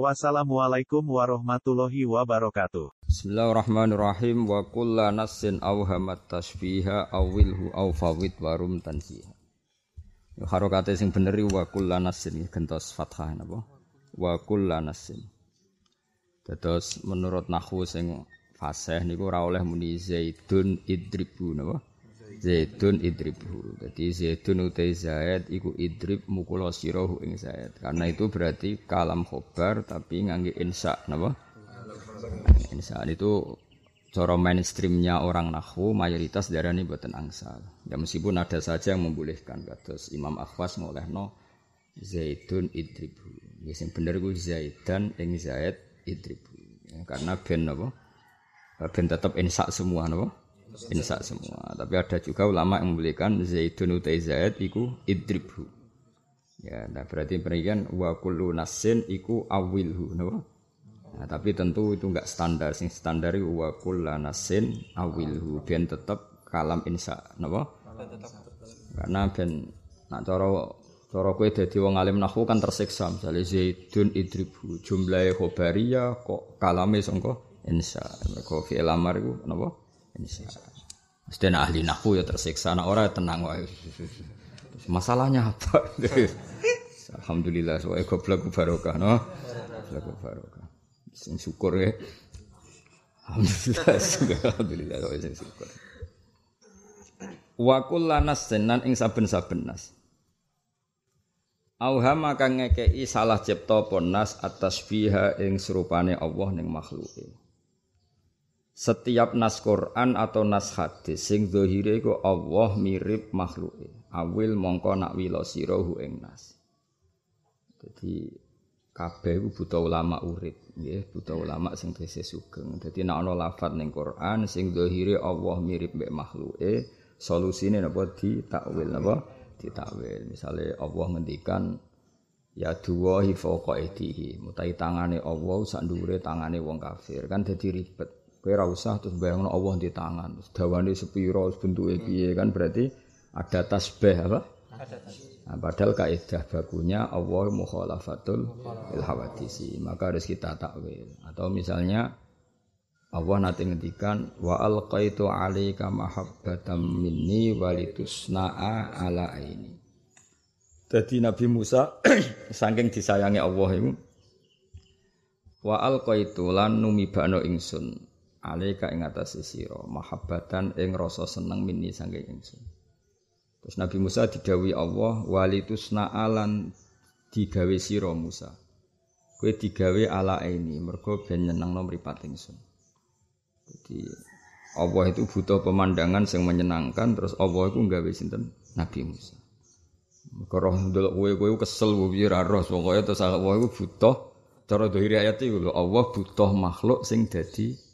Wassalamualaikum warahmatullahi wabarakatuh. Bismillahirrahmanirrahim wa kulla nassin awhamat tashbiha awilhu aw fawid warum tansiha. Ya harokate sing bener wa kulla nassin gentos fathah napa? Wa kulla nassin. Dados menurut nahwu sing fasih niku ora oleh muni zaidun idribu napa? Zaidun idribhu. Jadi Zaidun utai Zaid iku idrib mukula sirahu ing Zaid. Karena itu berarti kalam khobar tapi ngangge insa napa? Insa itu cara mainstreamnya orang nahwu mayoritas darani boten angsal. Ya meskipun ada saja yang membolehkan kados Imam Akhwas ngolehno Zaidun idribhu. Ya sing bener ku Zaidan ing Zaid idribhu. Ya, karena ben napa? Ben tetap insa semua napa? Insa semua. Tapi ada juga ulama yang membolehkan Zaidun utai Zaid iku idribhu. Ya, nah berarti perikan wa kullu nasin iku awilhu, napa? Nah, tapi tentu itu enggak standar. Sing standar itu wa kullu nasin awilhu ben tetap kalam insa, napa? Karena ben nak cara cara kowe dadi wong alim nahwu kan tersiksa misalnya Zaidun idribhu jumlahe khobariyah kok kalame sangka insa. Mergo fi'il amar iku napa? Mesti ahli nahwu ya tersiksa, nah orang tenang wae. Masalahnya apa? Alhamdulillah, soalnya goblok barokah, no? Goblok barokah. Sing syukur ya. Alhamdulillah, alhamdulillah, sing syukur. Wa kullanas senan ing saben-saben nas. Auha maka ngekei salah cipta ponas atas biha ing serupane Allah ning makhluke setiap nas Quran atau nas hadis sing zahire iku Allah mirip makhluke awil mongko nak wila sira ing nas. Dadi kabeh buta ulama urip nggih buta ulama sing tesih sugeng. Dadi nek ana lafat ning Quran sing zahire Allah mirip mek makhluke solusine napa? Ditakwil napa? Ditakwil. Misale Allah ngendikan ya duwa fawqa idihi mutai tangane Allah sak ndure tangane wong kafir. Kan dadi ribet Kowe ora usah terus bayangno Allah di tangan. Terus dawane sepiro, bentuke piye kan berarti ada tasbih apa? Nah, padahal kaidah bakunya Allah mukhalafatul il hawadisi. Maka harus kita takwil. Atau misalnya Allah nanti ngendikan wa alqaitu alaika mahabbatam minni walitusna'a ala aini. Jadi Nabi Musa saking disayangi Allah itu wa alqaitu lan numibano ingsun alaika ing atase sira mahabbatan ing rasa seneng minni saking ingsun. Terus Nabi Musa digawi Allah walitusna alan digawe sira Musa. Kowe digawe ala ini mergo ben nyenengno mripat ingsun. Jadi Allah itu butuh pemandangan yang menyenangkan terus Allah itu nggawe sinten? Nabi Musa. Mergo roh ndelok kowe kowe kesel piye ra roh pokoke terus Allah itu butuh cara dohiri ayat itu Allah butuh makhluk sing dadi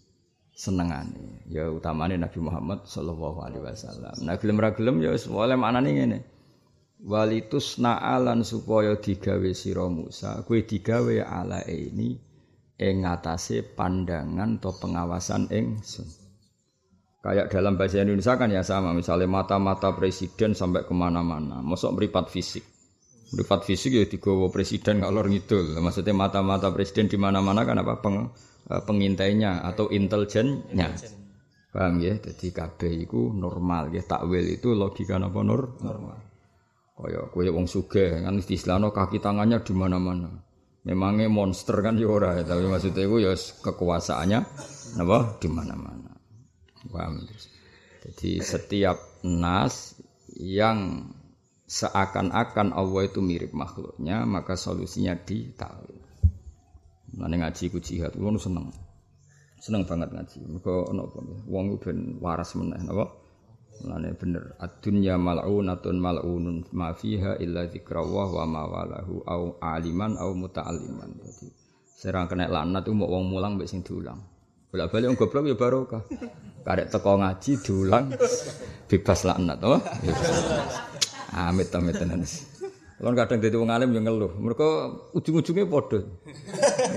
senengane. Ya utamane Nabi Muhammad sallallahu alaihi wasallam. Nah gelem ra gelem ya wis oleh maknane ngene. Walitus na'alan supaya digawe sira Musa. Kuwi digawe ala ini ing ngatasé pandangan atau pengawasan ingsun kayak dalam bahasa Indonesia kan ya sama. Misalnya mata-mata presiden sampai ke mana-mana. Masuk meripat fisik. Meripat fisik ya digawa presiden ngalor ngidul. Maksudnya mata-mata presiden di mana-mana kan apa? Peng pengintainya atau intelijennya. Paham ya? Jadi kabeh iku normal ya takwil itu logika napa nur normal. Kaya kowe wong sugih kan istilahno kaki tangannya di mana-mana. Memangnya monster kan ya ora, tapi maksudnya itu ya kekuasaannya napa di mana-mana. Paham? Jadi setiap nas yang seakan-akan Allah itu mirip makhluknya, maka solusinya di takwil. Nane ngaji ku jihad, kulo seneng. Seneng banget ngaji. Mergo ono apa wong ben waras meneh napa? Nane bener. Ad-dunya mal'unatun mal'unun ma fiha illa dzikrawah wa ma walahu au aliman au muta'alliman. Jadi serang kena laknat itu mau wong mulang mbek sing diulang. Bolak-balik wong goblok ya barokah. Karek teko ngaji diulang bebas laknat, oh. Amit amit tenan. Kalau kadang jadi wong alim yang ngeluh, mereka ujung-ujungnya padha.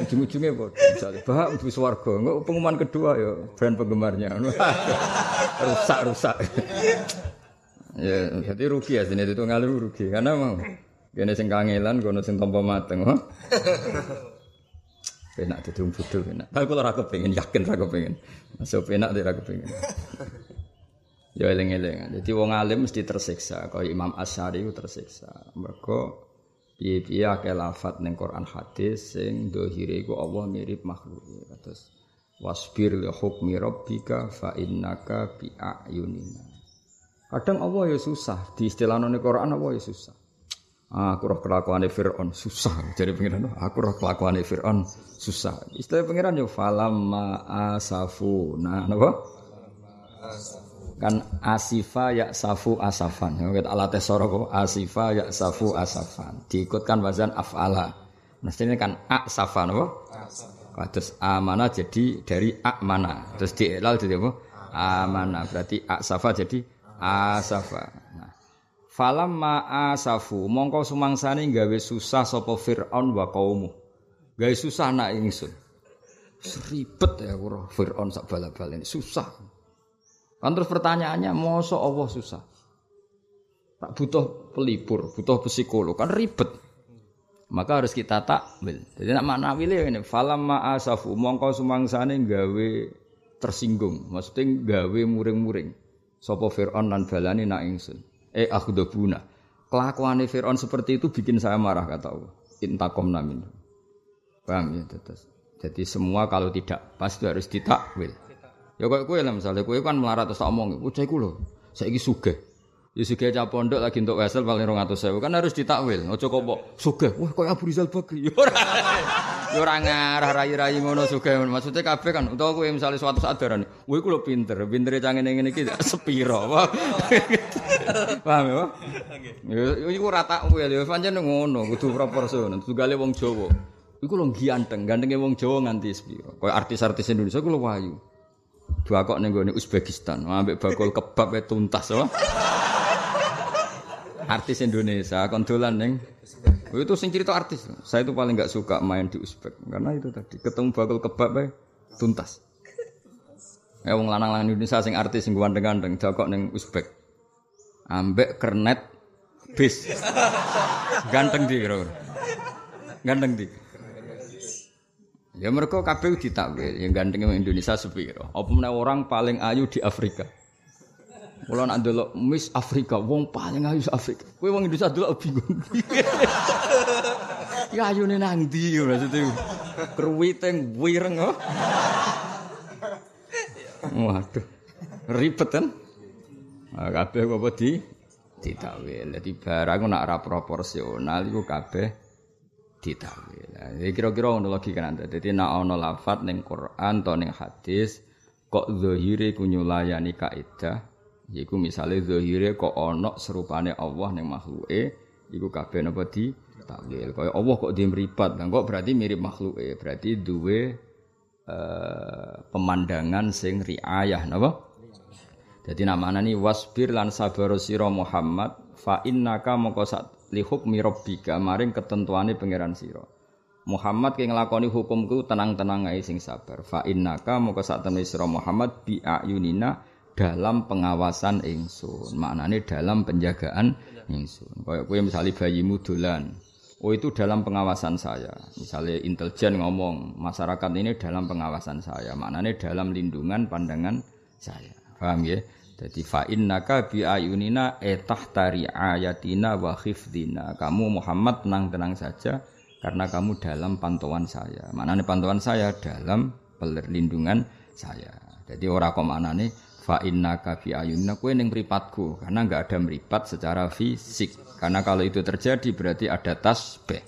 Ujung-ujungnya padha. Misalnya, bah untuk swarga, enggak pengumuman kedua ya brand penggemarnya. rusak rusak. ya, jadi rugi ya sini itu ngalim rugi karena mau kene sing kangelan, kono sing tampa mateng. Oh. Penak dadi wong bodho penak. Tapi kula ora kepengin, yakin ora kepengin. Masuk penak ora kepengin. Ya eling-eling. Jadi wong alim mesti tersiksa, kaya Imam Asy'ari tersiksa. Mergo piye-piye akeh lafat ning Quran hadis sing dohire iku Allah mirip makhluk. Terus wasbir li hukmi rabbika fa innaka bi ayunina. Kadang Allah ya susah, di istilah Quran Allah ya susah. Ah, aku roh kelakuane Fir'aun susah jadi pengiran aku roh kelakuane Fir'aun susah istilah pengiran yo falamma asafu nah napa kan asifa ya safu asafan kita alat tesoro kok. Asifa ya safu asafan. Diikutkan wazan afala. Nah ini kan asafan apa? Terus amana jadi dari amana. Terus dielal jadi apa? Amana. Berarti asafa jadi asafa. Falam ma'asafu mongko sumangsane gawe susah sapa Firaun wa kaumu. Gawe susah anak ingsun. Ribet ya kuro Firaun sak bala-bala ini. Susah. Kan terus pertanyaannya, mosok Allah susah? Tak butuh pelipur, butuh psikolog, kan ribet. Maka harus kita takwil. Jadi nak makna wile ini, falam ma'asafu mongko sumangsane gawe tersinggung, maksudnya gawe muring-muring. Sopo Fir'aun dan balani nak ingsun eh akhdabuna. Kelakuan Fir'aun seperti itu bikin saya marah kata Allah. Intakom namin. Paham ya tetes. Jadi semua kalau tidak pas itu harus ditakwil. Ya kok kowe lah misalnya kowe kan melarat terus omong, "Bocah iku lho, saiki sugih." Ya sugih cah pondok lagi untuk wesel paling 200.000 kan harus ditakwil. Aja kok mbok sugih. Wah, koyo Abu Rizal Bakri. Ya ora. Ya ora ngarah rai-rai ngono sugih. Maksudnya kabeh kan utawa kowe misalnya suatu saat darane, "Kowe iku lho pinter, pintere cah ngene ngene iki sepiro." Paham ya? Ya iku ora takwil ya pancen ngono, kudu proporsional. Tunggale wong Jawa. Iku lho ganteng, gantenge wong Jawa nganti sepiro. Kayak artis-artis Indonesia iku lho wayu. Dua kok ning gone Uzbekistan, ambek bakul kebab tuntas oh. Artis Indonesia kondolan neng itu sing cerita artis. Saya itu paling nggak suka main di Uzbek karena itu tadi ketemu bakul kebab tuntas. Ya wong lanang-lanang Indonesia sing artis sing ganteng-ganteng kok neng Uzbek. Ambek kernet bis. Ganteng di kira Ganteng di. Ya mereka kabeh ditakwil, yang ganteng Indonesia sepiro. Apa meneh orang paling ayu di Afrika. Kalau nak delok Miss Afrika, wong paling ayu Afrika. Kowe wong Indonesia delok bingung. ya ayune nang ndi maksudnya. Kruwiteng wireng oh. Waduh. Ribet kan? Nah, kabeh apa di ditakwil. Dadi barang nak ora proporsional iku kabeh ditawil. Jadi kira-kira ngono logika nanti. Jadi nak ono lafat neng Quran atau neng hadis kok zahire ku nyulayani kaidah Iku misalnya zahire kok ono serupane Allah neng makhluke iku kabeh napa di takwil. Kaya Allah kok dia meripat, kok berarti mirip makhluke, berarti duwe uh, pemandangan sing riayah napa? Jadi namanya nih wasbir lan sabar sira Muhammad fa innaka mongko hukmi rabbika maring ketentuane pangeran sira. Muhammad ki nglakoni hukumku tenang-tenang ae sing sabar. Fa innaka moko sak temne sira Muhammad bi ayunina dalam pengawasan ingsun. Maknane dalam penjagaan ingsun. Kayak kowe misalnya bayimu dolan. Oh itu dalam pengawasan saya. Misalnya intelijen ngomong, masyarakat ini dalam pengawasan saya. Maknanya dalam lindungan pandangan saya. Paham ya? Jadi fa innaka bi ayunina tari ayatina wa khifdina. Kamu Muhammad tenang-tenang saja karena kamu dalam pantauan saya. Maknanya pantauan saya dalam perlindungan saya. Jadi ora kok maknane fa innaka bi ayunina kowe ning mripatku karena enggak ada meripat secara fisik. Karena kalau itu terjadi berarti ada tasbih.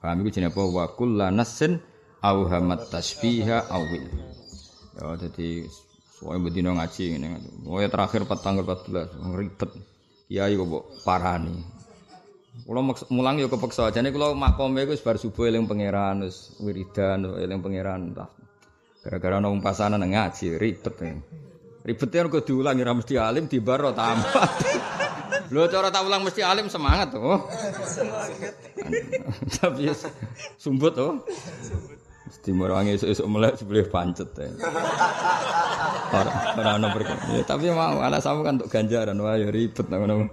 Paham iku jenenge apa wa kullanasin auhamat tasbiha awil. Ya jadi Soalnya bedino ngaji ini, oh terakhir tanggal 14, ribet. Kiai kok parani. Kula mulang yo kepeksa jane kula makome iku bar subuh eling pangeran wis wiridan eling pangeran. Gara-gara nang pasanan ngaji ribet. Ya. Ribetnya kok diulang ya mesti alim di baro tambah. Lho cara tak ulang mesti alim semangat tuh. Semangat. Tapi sumbut tuh. Mesti merangi esuk-esuk melek sebelah pancet ya. Ora ora ya, tapi mau anak sama kan untuk ganjaran wah ya ribet ngono.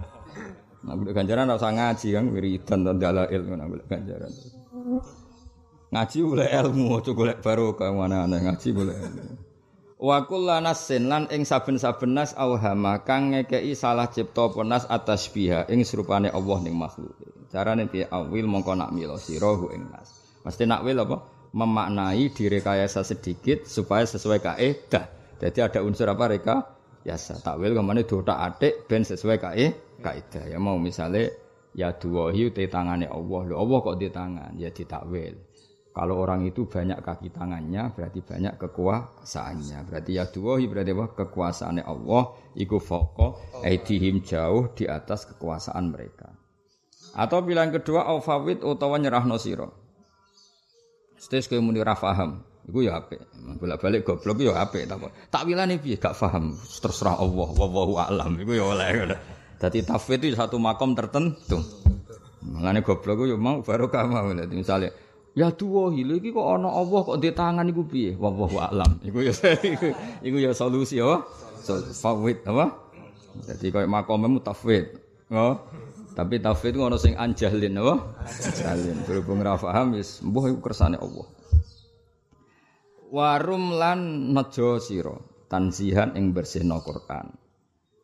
Nah, ganjaran ora usah ngaji kan wiridan dan dalail ngono ganjaran. Ngaji boleh ilmu, aja golek barokah mana aneh ngaji boleh. Wa kullanasin lan ing saben-saben nas auhama kang ngekeki salah cipta penas atas biha ing serupane Allah ning makhluk. Carane piye awil mongko nak milo sira ing nas. Mesti nak wil apa? Memaknai direkayasa sedikit supaya sesuai kaidah. Jadi ada unsur apa reka? Yasa takwil ke mana dotak atik ben sesuai kae kaidah. Ya mau misalnya ya duwahi te tangane Allah. Lho Allah kok di tangan? Ya ditakwil. Kalau orang itu banyak kaki tangannya berarti banyak kekuasaannya. Berarti ya duwahi berarti apa? Kekuasaannya Allah iku foko aidihim jauh di atas kekuasaan mereka. Atau pilihan kedua aufawid utawa nyerahno sira. Stes kowe muni ra paham, iku ya apik. Bolak-balik goblok ya apik tak Takwilane piye gak paham, terserah Allah, wallahu a'lam. Iku ya oleh. Dadi tafwid itu satu makom tertentu. Mengenai goblok yo mau baru kamu misalnya Ya tuwa hile iki kok ana Allah kok di tangan iku piye? Wallahu a'lam. Iku ya iku, ya solusi ya. So, fawid apa? Jadi koyo makomemu tafwid. Oh. Tapi ku ana sing anjalin apa? Anjalin. Berhubung ra paham wis mbuh iku kersane Allah. Warum lan nejo sira tanzihan ing bersihno Quran.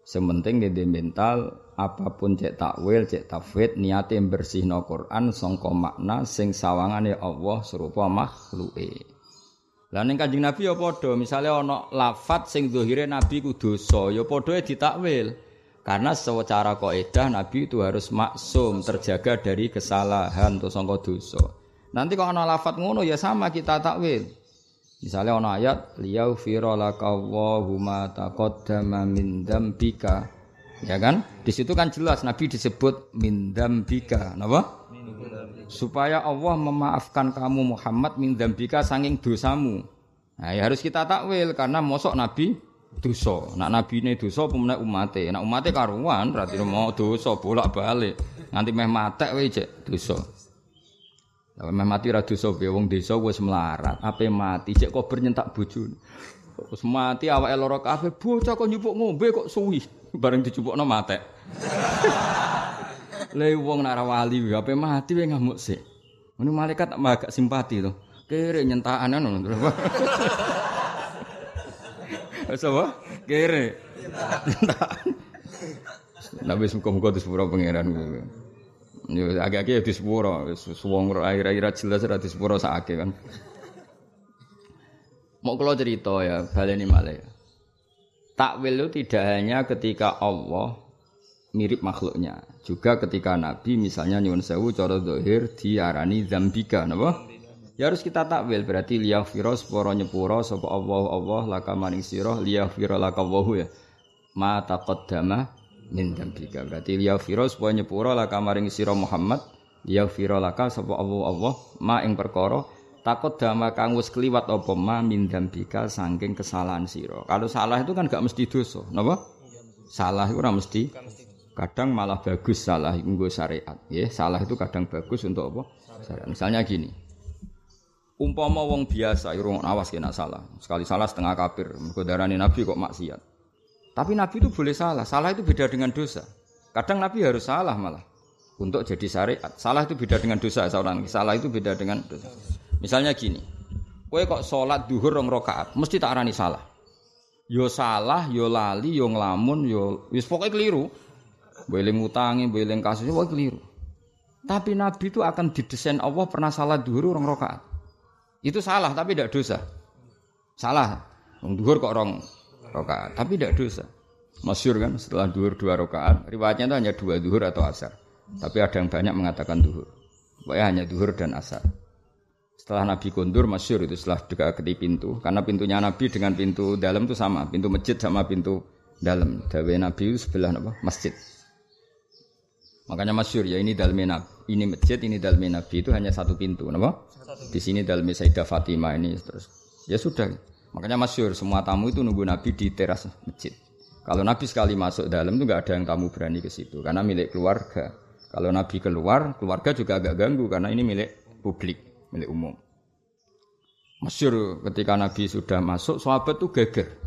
Sementing gede mental apa pun cek takwil, cek tafwid niate bersihno Quran sangka makna sing sawangane Allah serupa makhluke. Lah ning Kanjeng Nabi ya padha, misale ana lafat sing zahire Nabi ku dosa, ya padha ditakwil. Karena secara kaidah Nabi itu harus maksum, terjaga dari kesalahan atau sangka dosa. Nanti kalau ana lafat ngono ya sama kita takwil. Misalnya ono ayat liyaghfira lakallahu ma taqaddama min. Ya kan? Di situ kan jelas Nabi disebut min dzambika. Napa? Supaya Allah memaafkan kamu Muhammad min dzambika sanging dosamu. Nah, ya harus kita takwil karena mosok Nabi dosa. Nak nabi ini dosa pemenang umate. Nak umate karuan berarti mau dosa bolak-balik. Nanti meh matek wae cek dosa. Lah meh mati ra dosa piye wong desa wis melarat, mati cek kok bernyentak bojone. Terus mati awake lara kabeh, bocah kok nyupuk ngombe kok suwi, bareng dicupukno matek. Le wong nak wali ape mati wae ngamuk sik. Ngono malaikat agak simpati to. Kere nyentakan ngono. Wis apa? Kere. Nah wis muga-muga disepuro pangeran. Yo agak-agak ya di sepuro, suwong air-air jelas ora di sepuro sakake kan. Mau kalau cerita ya, baleni malih. Takwil itu tidak hanya ketika Allah mirip makhluknya, juga ketika Nabi misalnya nyuwun sewu cara zahir diarani zambika, napa? Ya harus kita takwil berarti liyaghfira sepuro nyepuro sapa Allah Allah laka maring sira liyaghfira laka ya. Ma taqaddama min dzambika. Berarti liya fira supaya nyepura la kamaring sira Muhammad, liya fira laka sapa Allah Allah ma ing perkara takut dama kang wis kliwat apa ma min dzambika saking kesalahan sira. Kalau salah itu kan gak mesti dosa, napa? Salah itu ora mesti kadang malah bagus salah nggo syariat ya salah itu kadang bagus untuk apa misalnya gini umpama wong biasa irung awas kena salah sekali salah setengah kafir mergo nabi kok maksiat tapi Nabi itu boleh salah. Salah itu beda dengan dosa. Kadang Nabi harus salah malah untuk jadi syariat. Salah itu beda dengan dosa seorang. Salah itu beda dengan dosa. Misalnya gini, kue kok sholat duhur rong rokaat, mesti tak arani salah. Yo salah, yo lali, yo ngelamun, yo wis pokoknya keliru. Boleh ngutangi, boleh kasus, pokoknya keliru. Tapi Nabi itu akan didesain Allah pernah salah duhur rong rokaat. Itu salah tapi tidak dosa. Salah. Duhur kok rong rakaat, tapi tidak dosa. Masyur kan setelah duhur dua rakaat, riwayatnya itu hanya dua duhur atau asar. Tapi ada yang banyak mengatakan duhur. Pokoknya hanya duhur dan asar. Setelah Nabi kondur, masyur itu setelah dekati pintu. Karena pintunya Nabi dengan pintu dalam itu sama. Pintu masjid sama pintu dalam. Dawe Nabi itu sebelah apa? masjid. Makanya masyur ya ini dalam Nabi. Ini masjid, ini dalam Nabi itu hanya satu pintu. Apa? Di sini dalam Sayyidah Fatimah ini terus. Ya sudah. Makanya masyur semua tamu itu nunggu Nabi di teras masjid. Kalau Nabi sekali masuk dalam itu nggak ada yang tamu berani ke situ karena milik keluarga. Kalau Nabi keluar, keluarga juga agak ganggu karena ini milik publik, milik umum. Masyur ketika Nabi sudah masuk, sahabat tuh geger.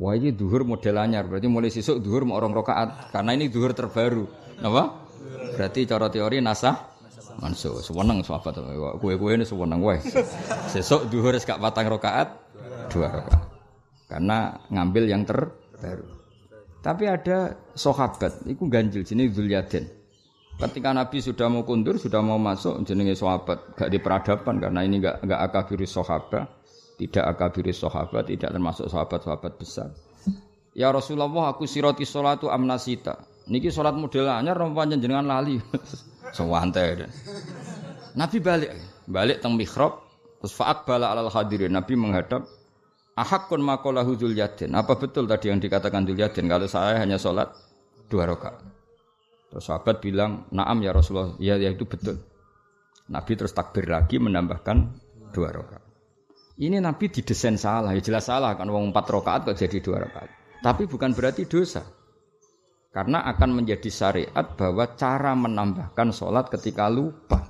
Wah ini duhur model anyar, berarti mulai sisuk duhur mau orang rokaat karena ini duhur terbaru. Apa? Berarti cara teori nasah mansuh. Sewenang sahabat kue-kue ini sewenang wae. Sesuk duhur gak patang rokaat, dua rokaat. Karena ngambil yang terbaru. Tapi ada sahabat, itu ganjil sini Zulyaden. Ketika Nabi sudah mau kundur, sudah mau masuk, jenenge sahabat, gak di peradaban karena ini gak gak akabiris sahabat, tidak akabiris sahabat, tidak termasuk sahabat-sahabat besar. Ya Rasulullah, aku siroti sholatu amnasita. Niki sholat model anyar rompanya jenengan lali. Sewante. Nabi balik, balik teng mihrab, terus faak bala alal hadirin. Nabi menghadap Ahakun makolahu Dzulyaden. Apa betul tadi yang dikatakan Dzulyaden kalau saya hanya sholat dua rakaat? Terus sahabat bilang, "Na'am ya Rasulullah." Ya, ya itu betul. Nabi terus takbir lagi menambahkan dua rakaat. Ini Nabi didesain salah, ya jelas salah kan wong empat rakaat kok jadi dua rakaat. Tapi bukan berarti dosa. Karena akan menjadi syariat bahwa cara menambahkan sholat ketika lupa.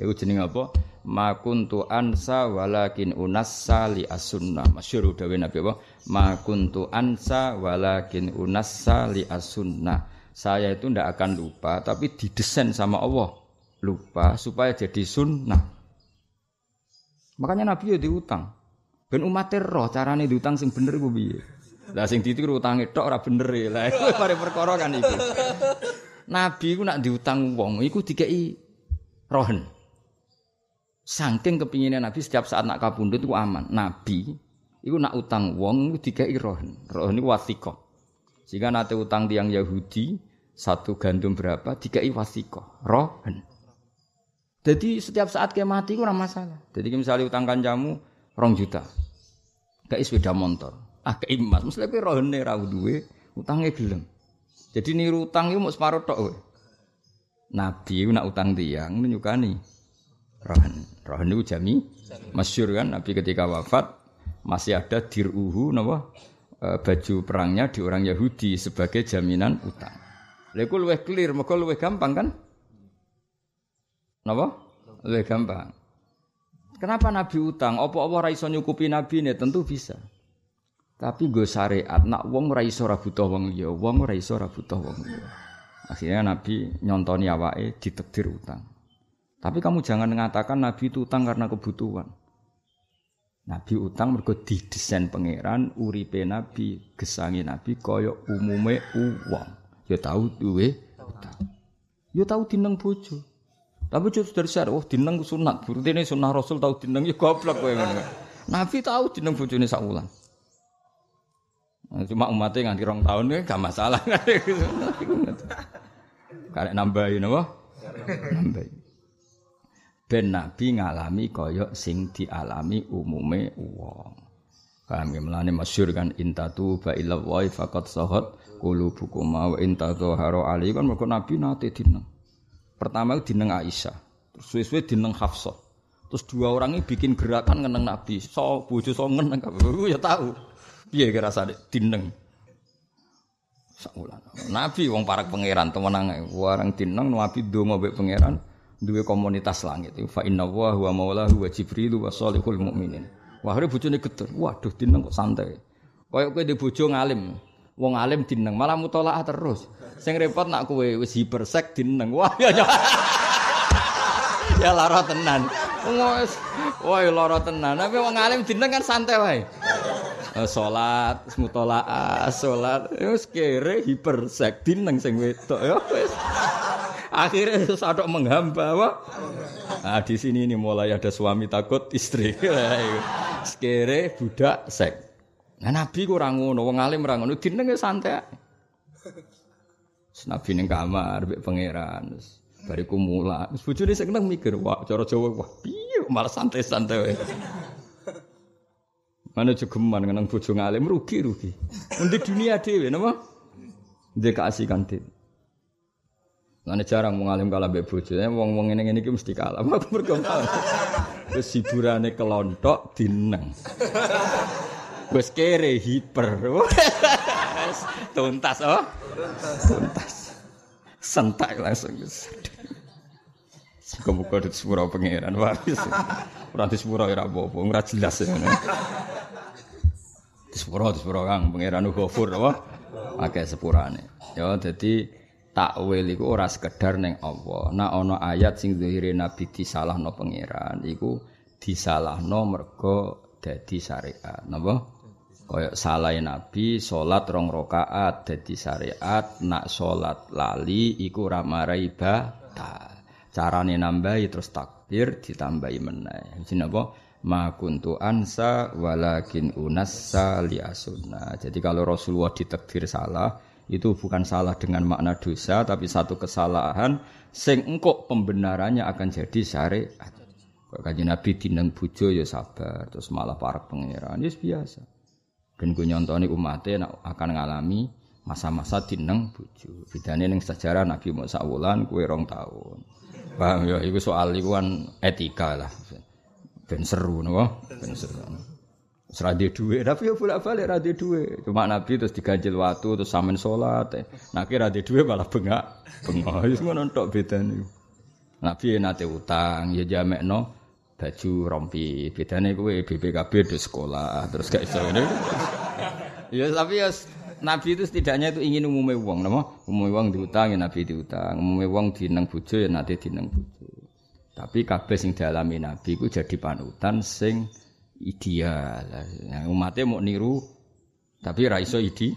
Itu jeneng apa? ma kuntu ansa walakin unassa li as-sunnah. Masyhur Nabi apa? Ma kuntu ansa walakin unassa li as-sunnah. Saya itu ndak akan lupa, tapi didesain sama Allah lupa supaya jadi sunnah. Makanya Nabi ya diutang. Ben umat roh carane diutang sing bener iku piye? Lah sing ditiru utange tok ora bener e. Lah iku mari perkara kan iku. Nabi iku nak diutang wong iku dikeki rohen. Saking kepinginnya Nabi setiap saat nak kabundut itu aman. Nabi itu nak utang wong itu dikai rohen. Rohen itu wasiko. Jika nanti utang tiang Yahudi satu gandum berapa dikai wasiko. Rohen. Jadi setiap saat kayak mati itu masalah. Jadi misalnya utang kanjamu rong juta. Kayak sepeda motor. Kayak emas. Mesti lebih rohen nih rawu duwe. Utangnya gelem. Jadi niru utang itu mau separuh tok. Nabi nak utang tiang nih. Rohan. Rohan itu jami masyur kan Nabi ketika wafat masih ada diruhu napa e, baju perangnya di orang Yahudi sebagai jaminan utang. Lha iku clear, mergo luwih gampang kan? Napa? Luwih gampang. Kenapa Nabi utang? Apa-apa ra iso nyukupi Nabi ini? Tentu bisa. Tapi gue syariat, nak wong ra iso ra butuh wong liya, wong ra iso ra butuh wong liya. Akhirnya Nabi nyontoni awake ditekdir utang. Tapi kamu jangan mengatakan Nabi itu utang karena kebutuhan. Nabi utang mergo didesain pangeran uripe Nabi, gesangi Nabi kaya umume uang. Ya tahu duwe utang. Ya tahu dineng bojo. Tapi bojo dari syar, oh dineng sunat. Berarti ini sunnah Rasul tahu dineng ya goblok kowe. Nabi tahu dineng bojone sak wulan. Nah, cuma umatnya nganti rong tahun ini gak masalah. Karek nambahin apa? Nambahin ben nabi ngalami kaya sing dialami umume wong. Paham ya melane masyhur kan intatu ba ila wa faqat sahat qulubukum wa intatu haro ali kan mergo nabi nate dineng. Pertama itu dineng Aisyah, terus suwe-suwe dineng Hafsah. Terus dua orang ini bikin gerakan ngeneng Nabi. So bojo so ngeneng ya tahu. Piye rasane dineng. Sakulan. Nabi wong parak pangeran temenang warang dineng Nabi donga mbek pangeran duwe komunitas langit. Fa inna wa huwa maulahu wa jibril wa salihul mukminin. Wah, hari bojone geter. Waduh, dineng kok santai. Kaya kowe di bojo ngalim. Wong alim dineng malah mutolaah terus. Sing repot nak kowe wis hipersek dineng. Wah, ya ya. ya lara tenan. Wes, wah lara tenan. Tapi wong alim dineng kan santai wae. Uh, salat, mutolaah, salat, wis kere hipersek dineng sing wedok ya wis. Akhirnya sadok menghamba apa? Nah, di sini ini mulai ada suami takut istri. Sekere budak sek. Nah, Nabi kurang ngono, wong alim ora ngono, dinenge santai. Nabi ning kamar mbek pangeran. Bariku mula. Wis bojone sing mikir, wah cara Jawa wah piye malah santai-santai. Mana jogeman ngenang bojo ngalim rugi-rugi. Undi dunia dhewe napa? Ndek keasikan dhewe. Lane jarang mengalim kalah mbek bojone, wong-wong ngene-ngene iki mesti kalah. Aku mergo Wis hiburane kelontok dineng. Wis kere hiper. Tuntas oh. Tuntas. Sentak langsung. Muga-muga di sepura pangeran waris. Ora di sepura ora apa-apa, jelas ya. Di sepura di sepura Kang pangeran Ghafur apa? Akeh sepurane. Ya dadi takwil iku ora sekedar ning Allah. Nah ana ayat sing zahire nabi disalahno pangeran iku disalahno mergo dadi syariat. Napa? Kaya salah nabi salat rong rakaat dadi syariat, nak salat lali iku ora marai batal. Carane nambahi terus takbir ditambahi meneh. Jenenge apa? ma kuntu ansa walakin unassa li asunna. Jadi kalau Rasulullah ditakdir salah, itu bukan salah dengan makna dosa tapi satu kesalahan sing engkok pembenarannya akan jadi syariat. Kaji Nabi dineng bujo ya sabar terus malah para pangeran ya biasa. Dan gue nyontoni umatnya akan ngalami masa-masa dineng bujo. Bedane ning sejarah Nabi Musa wulan kue rong tahun. Paham ya itu soal itu kan etika lah ben seru napa ben seru Serade duwe, tapi ya bolak-balik rade duwe. Cuma Nabi terus diganjil waktu terus samen salat. Eh. Nah ki rade duwe malah bengak. Bengak wis ngono tok bedane. Nabi nate utang, ya jamekno baju rompi. Bedane kuwe BPKB di sekolah, terus gak iso ngene. ya tapi ya Nabi itu setidaknya itu ingin umumnya uang, nama umumnya uang diutang ya Nabi diutang, umumnya uang dineng bojo ya nanti dineng bojo. Tapi kabeh sing dialami Nabi ku jadi panutan sing ideal. Yang umatnya mau niru tapi ra iso idi.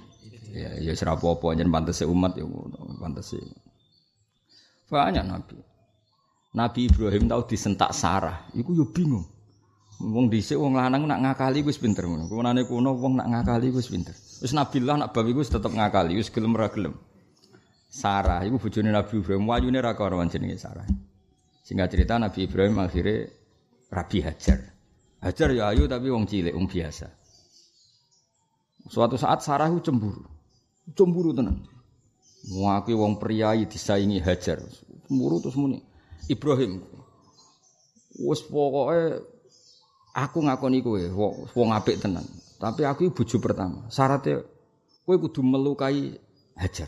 Ya ya ora apa-apa yen umat ya ngono. Banyak Nabi. Nabi Ibrahim tahu disentak Sarah, iku yo bingung. Wong dhisik wong lanang nak ngakali wis pinter ngono. Kunane kuno wong nak ngakali wis pinter. Wis Nabi lah nak babi wis tetep ngakali, wis gelem ra gelem. Sarah iku bojone Nabi Ibrahim, wayune ra karo jenenge Sarah. Singkat cerita Nabi Ibrahim akhirnya Rabi Hajar. Hajar ya ayu tapi wong cilik, wong biasa. Suatu saat Sarah itu cemburu. Cemburu tenan. Muaki wong priayi disaingi Hajar. Cemburu terus muni. Ibrahim. Wes pokoknya aku ngakoni kowe wong apik tenan. Tapi aku bojo pertama. Syaratnya kowe kudu melukai Hajar.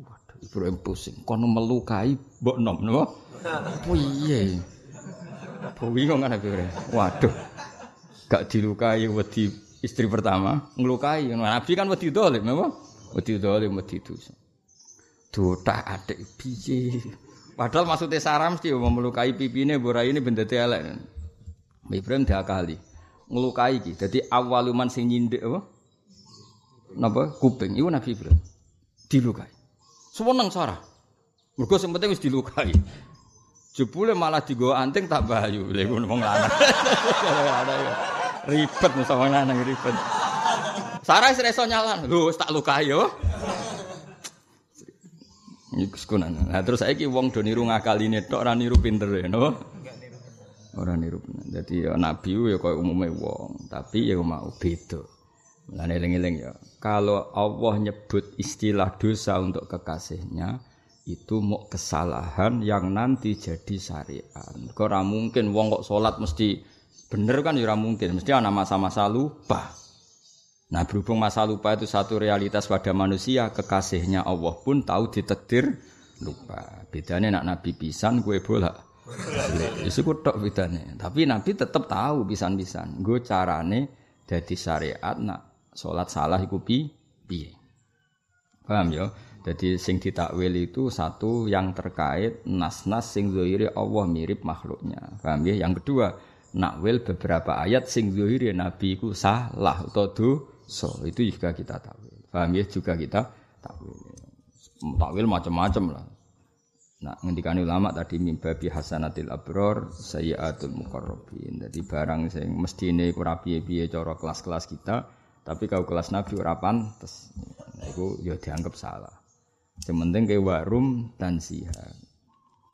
Waduh, Ibrahim pusing. Kono melukai mbok nom, napa? Oh iya. Bingung kan aku Waduh. Gak dilukai wedi istri pertama, ngelukai. Nabi kan wedi dolim, apa? Wedi dolim, wedi dosa. Dotak adik piye. Padahal maksudnya Sarah mesti mau melukai pipine bora ini benda elek. Ibrahim diakali. Ngelukai iki. Dadi awaluman sing nyindik apa? Napa? Kuping. Iku Nabi Ibrahim. Dilukai. Seneng Sarah. Mergo sing penting wis dilukai. Jebule malah digo anting tak bayu. Lha iku wong lanang. ribet musa wong lanang ribet. Sarah wis iso nyalan. Lho, tak lukai yo. Iku sekunan. Nah terus saiki wong do niru ngakaline tok ora niru pinter ya, napa? Ora niru. Dadi ya nabi ya koyo umume wong, tapi ya mau beda. Lan eling-eling ya. Kalau Allah nyebut istilah dosa untuk kekasihnya, itu mau kesalahan yang nanti jadi syariat. Ora mungkin wong kok salat mesti bener kan ya mungkin, mesti ana masa-masa lupa. Nah, berhubung masa lupa itu satu realitas pada manusia, kekasihnya Allah pun tahu ditakdir lupa. Bedanya nak nabi pisan gue bolak. Itu tok bedanya. Tapi nabi tetap tahu pisan-pisan. Gue carane jadi syariat nak sholat salah iku piye. Paham ya? Jadi sing ditakwil itu satu yang terkait nas-nas sing zahiri Allah mirip makhluknya. Paham ya? Yang kedua, nakwil beberapa ayat sing zahiri Nabi ku salah atau dosa. Itu juga kita takwil. Paham ya? Juga kita takwil. Takwil macam-macam lah. Nah, ngendikan ulama tadi mimbabi hasanatil abror sayyatul muqarrabin. Jadi barang sing mesti ini kurang piye-piye cara kelas-kelas kita, tapi kalau kelas Nabi ora pantes. Nah, itu ya dianggap salah. Sementing ke warum dan siha.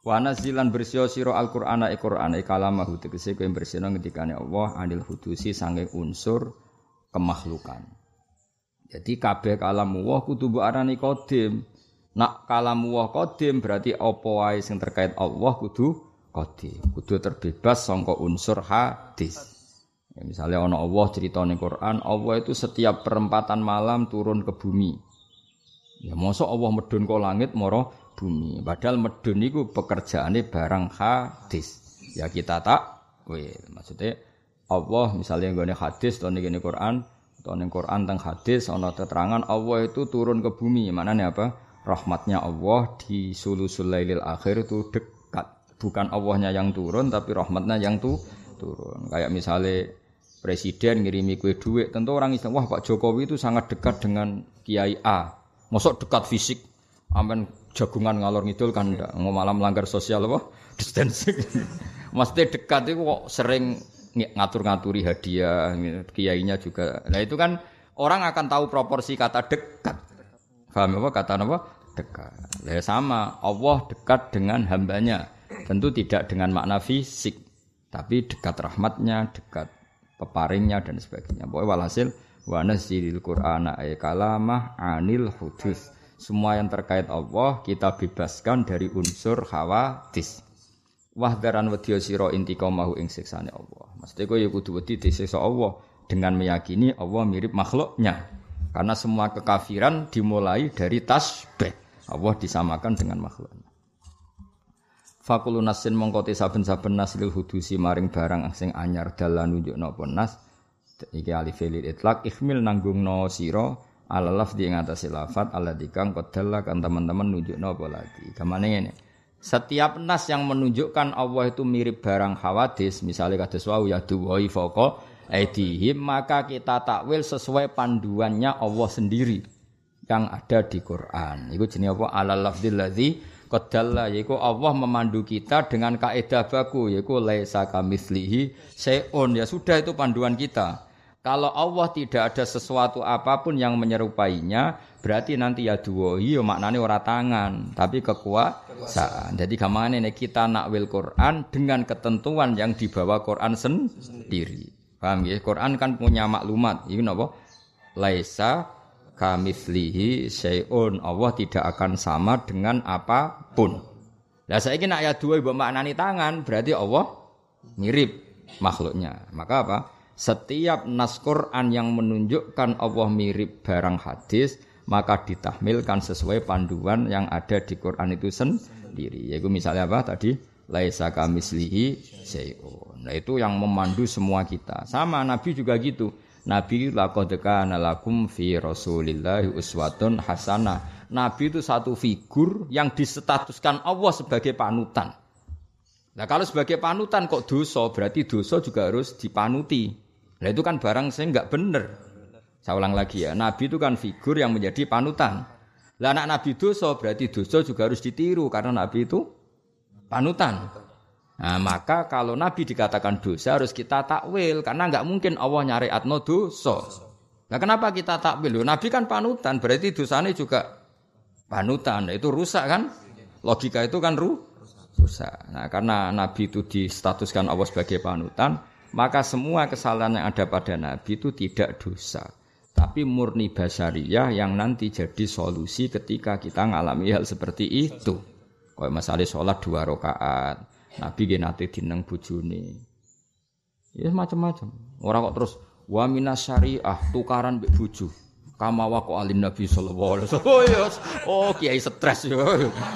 Wana zilan bersio siro al Qur'an e Qur'an e kalamahu tegese kowe bersihno ngendikane Allah anil hudusi sange unsur kemakhlukan. Jadi kabeh kalamu Allah kudu mbok arani qadim. Nak kalamu Allah qadim berarti apa wae sing terkait Allah kudu qadim. Kudu terbebas sangka unsur hadis. Ya, misalnya ono Allah cerita ning Quran, Allah itu setiap perempatan malam turun ke bumi. Ya mosok Allah medun ke langit moro bumi. Padahal medun itu pekerjaannya barang hadis. Ya kita tak wih. Maksudnya Allah misalnya gue hadis atau nih Quran atau nih Quran tentang hadis ono keterangan Allah itu turun ke bumi. Mana nih apa? Rahmatnya Allah di sulusul lailil akhir itu dekat. Bukan Allahnya yang turun tapi rahmatnya yang tuh turun. Kayak misalnya presiden ngirimi kue duit, tentu orang Islam, wah Pak Jokowi itu sangat dekat dengan Kiai A. Masuk dekat fisik, aman jagungan ngalor ngidul kan enggak, malam melanggar sosial apa? Distancing. Maksudnya dekat itu kok sering ngatur-ngaturi hadiah, kiainya juga. Nah itu kan orang akan tahu proporsi kata dekat. Paham apa kata apa? Dekat. Ya sama, Allah dekat dengan hambanya. Tentu tidak dengan makna fisik, tapi dekat rahmatnya, dekat peparingnya dan sebagainya. Pokoknya walhasil wa nazzilil qur'ana ay kalamah anil hudus. Semua yang terkait Allah kita bebaskan dari unsur khawatis. Wahdaran wedya sira intiqamahu ing siksane Allah. Maksudnya kowe ya kudu wedi disiksa Allah dengan meyakini Allah mirip makhluknya. Karena semua kekafiran dimulai dari tasbih. Allah disamakan dengan makhluknya. Fakulu nasin mongkoti saben-saben nas lil hudusi maring barang sing anyar dalan nunjukno apa nas iki alif lil itlaq ihmil nanggungno sira ala lafzi ing atase lafat alladzi kang qadalla kan teman-teman nunjukno apa lagi. Gamane ngene. Setiap nas yang menunjukkan Allah itu mirip barang hawadis, misalnya kados wau ya duwai foko aidihim, maka kita takwil sesuai panduannya Allah sendiri yang ada di Quran. Iku jenenge apa? Ala lafzil ladzi Qadalla yaiku Allah memandu kita dengan kaidah baku yaiku laisa kamitslihi seon ya sudah itu panduan kita. Kalau Allah tidak ada sesuatu apa pun yang menyerupainya, berarti nanti ya duwohi ya maknanya ora tangan, tapi kekuasaan. Jadi kamane ini kita nakwil Quran dengan ketentuan yang dibawa Quran sendiri. Paham ya? Quran kan punya maklumat. Ini apa? Laisa kamitslihi syai'un. Allah tidak akan sama dengan apa pun. Lah saiki nek ayat 2 mbok maknani tangan, berarti Allah mirip makhluknya. Maka apa? Setiap nas Quran yang menunjukkan Allah mirip barang hadis, maka ditahmilkan sesuai panduan yang ada di Quran itu sendiri. Yaitu misalnya apa tadi? Laisa kamislihi syai'un. Nah itu yang memandu semua kita. Sama Nabi juga gitu. Nabi laqad kana lakum fi Rasulillahi uswatun hasanah. Nabi itu satu figur yang disetatuskan Allah sebagai panutan. Nah kalau sebagai panutan kok dosa, berarti dosa juga harus dipanuti. Nah itu kan barang saya nggak bener. Saya ulang lagi ya, Nabi itu kan figur yang menjadi panutan. Lah anak Nabi dosa berarti dosa juga harus ditiru karena Nabi itu panutan. Nah, maka kalau Nabi dikatakan dosa harus kita takwil karena nggak mungkin Allah nyari atno dosa. Nah, kenapa kita takwil? Nabi kan panutan, berarti dosanya juga panutan. Itu rusak kan? Logika itu kan ru rusak. Nah, karena Nabi itu distatuskan Allah sebagai panutan, maka semua kesalahan yang ada pada Nabi itu tidak dosa. Tapi murni basariyah yang nanti jadi solusi ketika kita ngalami hal seperti itu. Kayak masalah sholat dua rakaat, Nabi ge nate dineng bojone. Ya macam-macam. Orang kok terus wa minas syariah tukaran mbek bojo. Kama wa alin Nabi sallallahu alaihi wasallam. Oh, yes. oh kiai stres yo.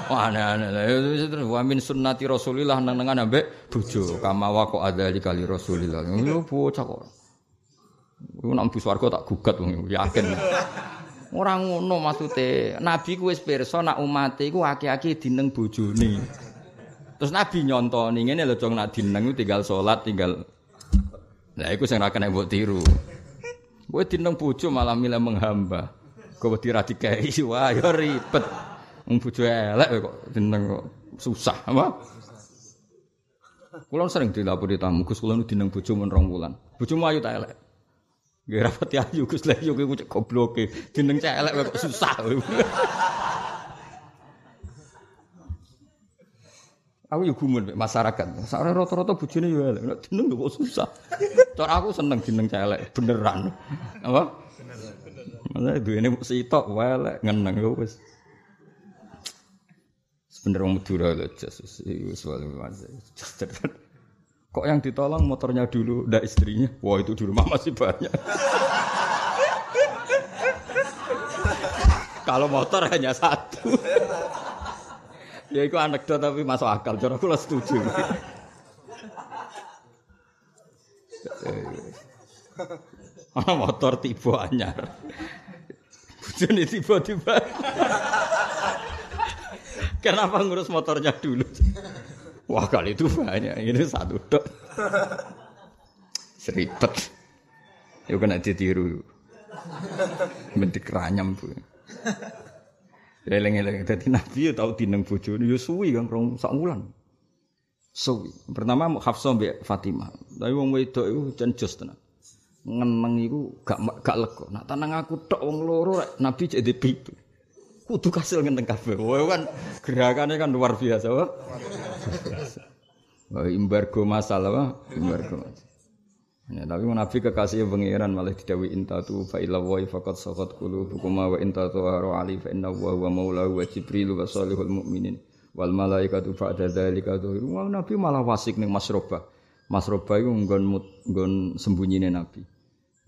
Aneh-aneh. Wa min sunnati Rasulillah nang-nangan ambek bojo. Kama wa adali kali Rasulillah. Yo bocah kok. Iku nang bu swarga tak gugat wong yakin. Ora ngono maksude. Nabi ku wis pirsa nak umat iku akeh-akeh dineng bojone. Terus Nabi nyontoni ngene lho jong nak dineng tinggal salat tinggal Lah iku sing ra kena mbok tiru. Kowe dineng bojo malah milih menghamba. Kowe wedi ra dikai wah ya ribet. Wong elek kok dineng kok susah apa? Kulo sering dilapori tamu, Gus kulo dineng bojo men rong wulan. Bojomu ayu ta elek? Nggih rapati ayu Gus lha yo kowe gobloke. Dineng cek elek kok susah. Aku yo gumun masyarakat. Sakare rata-rata bojone yo elek. Nek jeneng kok susah. Cara aku seneng jeneng celek beneran. Apa? Bener. duwene sitok elek ngeneng yo wis. Sebener wong Madura lho. Iku soal Kok yang ditolong motornya dulu, ndak istrinya? Wah itu di rumah masih banyak. Kalau motor hanya satu. Ya itu anekdot tapi masuk akal. Cara aku setuju. Ana motor tiba anyar. Bojone tiba-tiba. Kenapa ngurus motornya dulu? Wah kali itu banyak, ini satu dok. Seribet. Yuk kena ditiru. Bentik ranyam bu. Eleng-eleng dadi nabi ya tau dineng bojone ya suwi kan rong sak wulan. Suwi. Pertama Hafsah mbek Fatimah. Tapi wong wedok iku jan jos tenan. Ngeneng iku gak gak lega. Nak tanang aku tok wong loro rek nabi cek pitu. kudu kasil ngenteng kabeh. Wah kan gerakannya kan luar biasa, wah. Embargo masalah, wah. Masalah. Ya, tapi Nabi kekasih pangeran malah didawi intatu fa ila wa faqad saqat bukum wa intatu haru ali fa inna wa wa maula wa jibril wa salihul mu'minin wal malaikatu ba'da dzalika Wah, Nabi malah wasik ning masroba. Masroba iku nggon nggon sembunyine Nabi.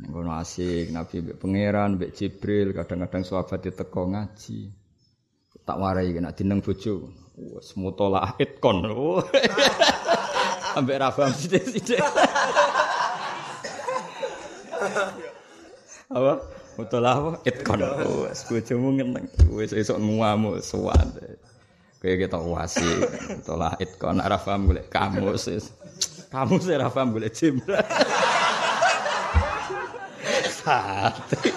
Ngono asik Nabi mbek pangeran, mbek Jibril, kadang-kadang sahabat diteko ngaji. Tak warai kena dineng bojo. Wes mutolaah itkon. Ambek Rafa sithik-sithik. Apa? Mutolaah apa? Itkon. Wes bojomu ngeneng. Wes esuk nguamu suwan. Kayak kita wasi, mutolaah itkon. Rafa golek kamus. Kamus Rafa golek Jibril. sate.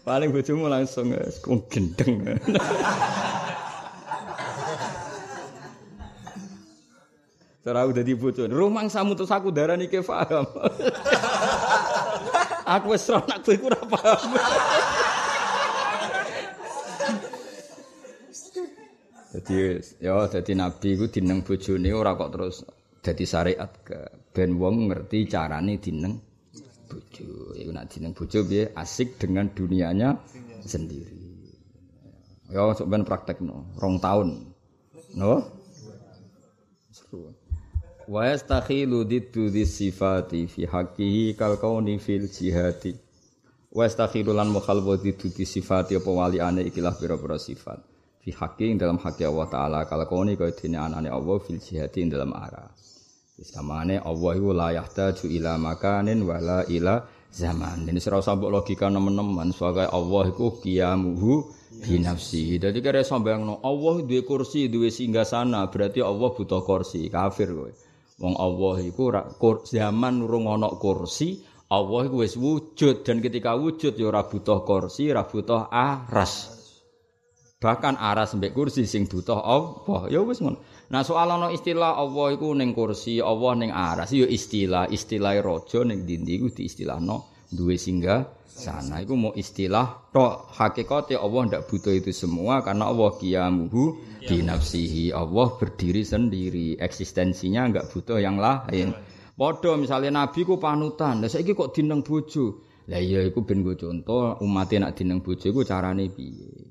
Paling bojomu langsung kung gendeng. Cara udah dibutuh. Rumang samu terus aku darah nih paham. Aku wis ora nak kowe ora paham. Jadi ya jadi nabi ku dineng bojone ora kok terus dadi syariat ke ben wong ngerti carane dineng bojo. Iku nak jeneng bojo piye asik dengan dunianya sendiri. Ya sok ben praktekno, rong tahun. No? Seru. Wa yastakhilu diddu sifati fi haqqihi kal kauni fil jihati. Wa yastakhilu lan mukhalwa diddu sifati apa waliane ikilah pira-pira sifat. Fi haqqi dalam haqqi Allah taala kal kauni kaya dene anane Allah fil jihati dalam arah. Samane Allah iku la yahtaju ila makanin wala ila zaman. Ini serau sambok logika nemen-nemen sebagai Allah iku qiyamuhu bi nafsi. Dadi kare sambayangno Allah duwe kursi, duwe sana, berarti Allah butuh kursi. Kafir kowe. Wong Allah iku kur, zaman urung ana kursi, Allah iku wis wujud dan ketika wujud ya ora butuh kursi, ora butuh aras. Bahkan aras mbek kursi sing butuh Allah. Ya wis ngono. Nah soal ana istilah Allah iku ning kursi, Allah ning aras ya istilah, istilah raja ning dindi iku diistilahno duwe singgah sana. Iku mau istilah tok. Hakikate Allah ndak butuh itu semua karena Allah qiyamuhu di nafsihi. Allah berdiri sendiri. Eksistensinya enggak butuh yang lain. Padha misalnya nabi ku panutan. Lha saiki kok dineng bojo? Lah iya iku ben go contoh. Umat nak dineng bojo iku carane piye?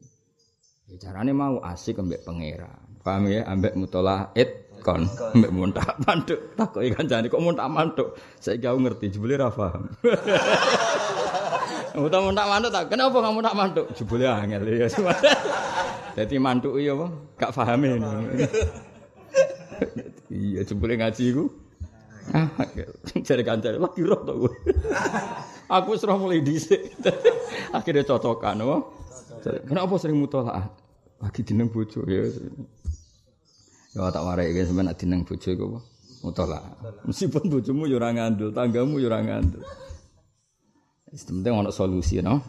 Ya carane mau asik ambek pangeran. Paham ya, ambek mutola it kon ambek muntak mantuk. Takoki kancane kok muntak mantuk. Saiki aku ngerti jebule ra paham. Mutak muntak mantuk tak kenapa kamu tak mantuk? Jebule angel ya. Dadi mantuk iya apa? Gak ini. Iya jebule ngaji iku. Ah, cari kancane lagi roh to kowe. Aku wis mulai dhisik. Akhirnya cocokan, apa? Kenapa sering mutolaah? Lagi dineng bojo ya. Ya tak warai iki sampean nek dineng bojo iku apa? Mutala. Meskipun bojomu ya ora ngandel, tanggamu ya ora ngandel. Wis penting solusi no.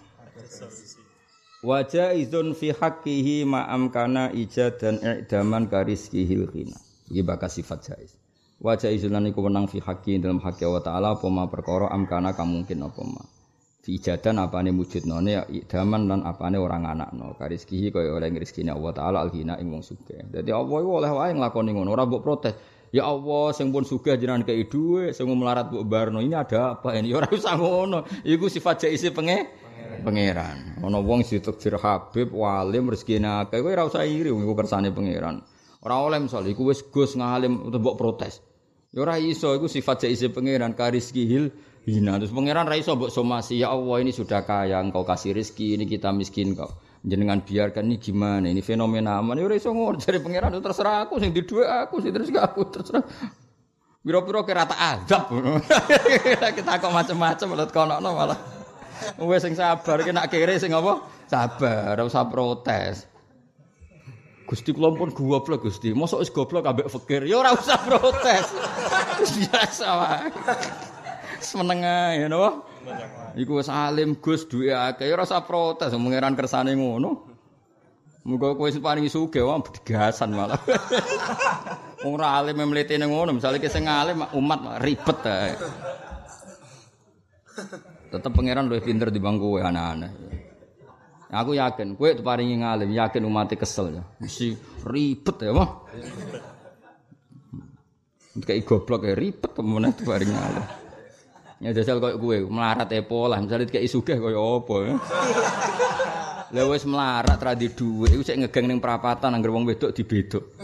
Wajah izun fi haqqihi ma amkana ijad dan i'daman karizkihil khina. Iki bakal sifat jais. Wajah izun lan iku fi haqqi dalam haqqi Allah taala apa ma perkara amkana kamungkin apa ma. Fi ijadan apane wujudnone ya idaman lan apane orang anakno. Kariskihi kaya oleh rezekine Allah taala alghina ing wong sugih. Dadi Allah iku oleh wae nglakoni ngono, ora mbok protes. Ya Allah sing pun sugih jenengan kei dhuwit, sing melarat mbok barno. Ini ada apa ini? Ya ora usah ngono. Iku sifat jaisi penge pangeran. Ana wong ditakdir Habib, walim rezekine akeh, kowe ora usah iri iku kersane pangeran. Ora oleh misal iku wis Gus ngalim mbok protes. Ya ora iso iku sifat jaize pangeran karizki hil hina. Terus pangeran ra iso mbok somasi, ya Allah ini sudah kaya, engkau kasih rezeki, ini kita miskin kok. Jenengan biarkan ini gimana? Ini fenomena aman. Ya ora iso ngono pangeran terserah aku sing di dua aku sing terus aku terserah. Biro-biro kira tak adab. Kita kok macam-macam lihat kono malah. Wes sing sabar ki nak kere sing apa? Sabar, ora usah protes. Gusti kula pun goblok Gusti. Mosok wis goblok ambek fakir. Ya ora usah protes. Biasa wae. Seneng ae napa? Iku wis alim Gus duwe akeh ya ora usah protes mengeran kersane ngono. Muga kowe sing paling sugih wae begasan malah. Wong ora alim mlete ngono, misale ki sing alim umat ribet ae. Tetep pangeran luwih pinter di bangku kowe anak-anak. Aku yakin kowe diparingi ngalim, yakin umat kesel ya. Mesti ribet ya, mah. Kayak goblok ya ribet temen diparingi ngalim. Ya jajal koyo kowe melarat epo lah, misale kayak sugih koyo apa ya. Lah wis melarat ra di dhuwit iku sik ngegeng ning perapatan anggere wong wedok dibedok.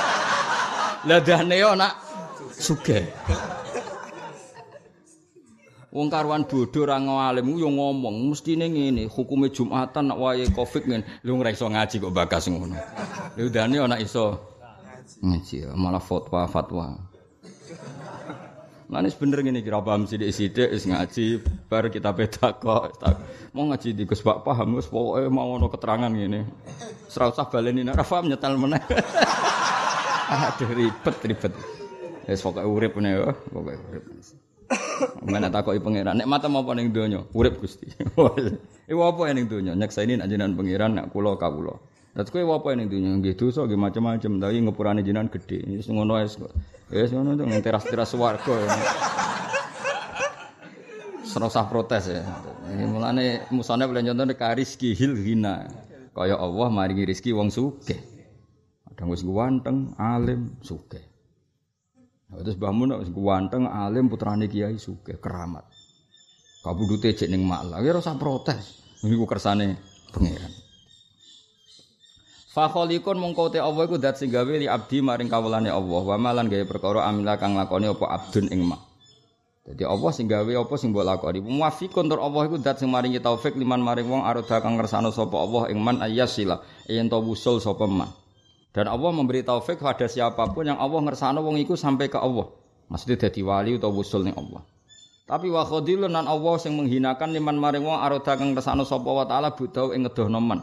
Lah dane yo nak sugih. Wong karuan bodho ra ngalim yo ngomong mestine ngene, hukume Jumatan nak wae Covid ngene. Lu ora iso ngaji kok bakas ngono. Lha dane ana iso ngaji malah fatwa-fatwa. Manis bener gini kira paham sidik-sidik is ngaji bar kita beda kok. Mau ngaji di Gus Pak paham wis pokoke mau ono keterangan gini. Ora usah baleni nek paham nyetel meneh. Aduh ribet ribet. Wis pokoke urip ne yo, pokoke urip. Mana takoki pangeran, nek mata apa ning donya? Urip Gusti. Iku apa ning donya? Nyekseni nek jenengan pangeran nek kula kawula. Dadi kowe apa ning donya? Nggih dosa nggih macam-macam, tapi ngepurane jenengan gedhe. Wis ngono wis kok. Ya ngono to teras-teras swarga. Serosah protes ya. Ini mulane musane boleh contoh nek rizki hil hina. Kaya Allah maringi rezeki wong sugih. Kadang wis ganteng, alim, sugih. Nah, terus Mbah Mun wis ganteng, alim, putrane kiai sugih, keramat. Kabudute cek ning mak lah, ora usah protes. Niku kersane pangeran. Fa khaliqun mongko te Allah iku dat sing li abdi maring kawulane Allah wa malan gawe perkara amila kang lakoni apa abdun ing mak. Dadi Allah sing gawe apa sing mbok lakoni. Muwafiqun tur Allah iku dat sing maringi taufik liman maring wong aroda kang ngersano sapa Allah ing man ayyasila yen to wusul sapa man. Dan Allah memberi taufik pada siapa pun yang Allah ngersano wong iku sampai ke Allah. Maksudnya dadi wali utawa wusul ning Allah. Tapi wa khadilun nan Allah sing menghinakan liman maring wong aroda kang ngersano sapa wa taala budau ing ngedohno man.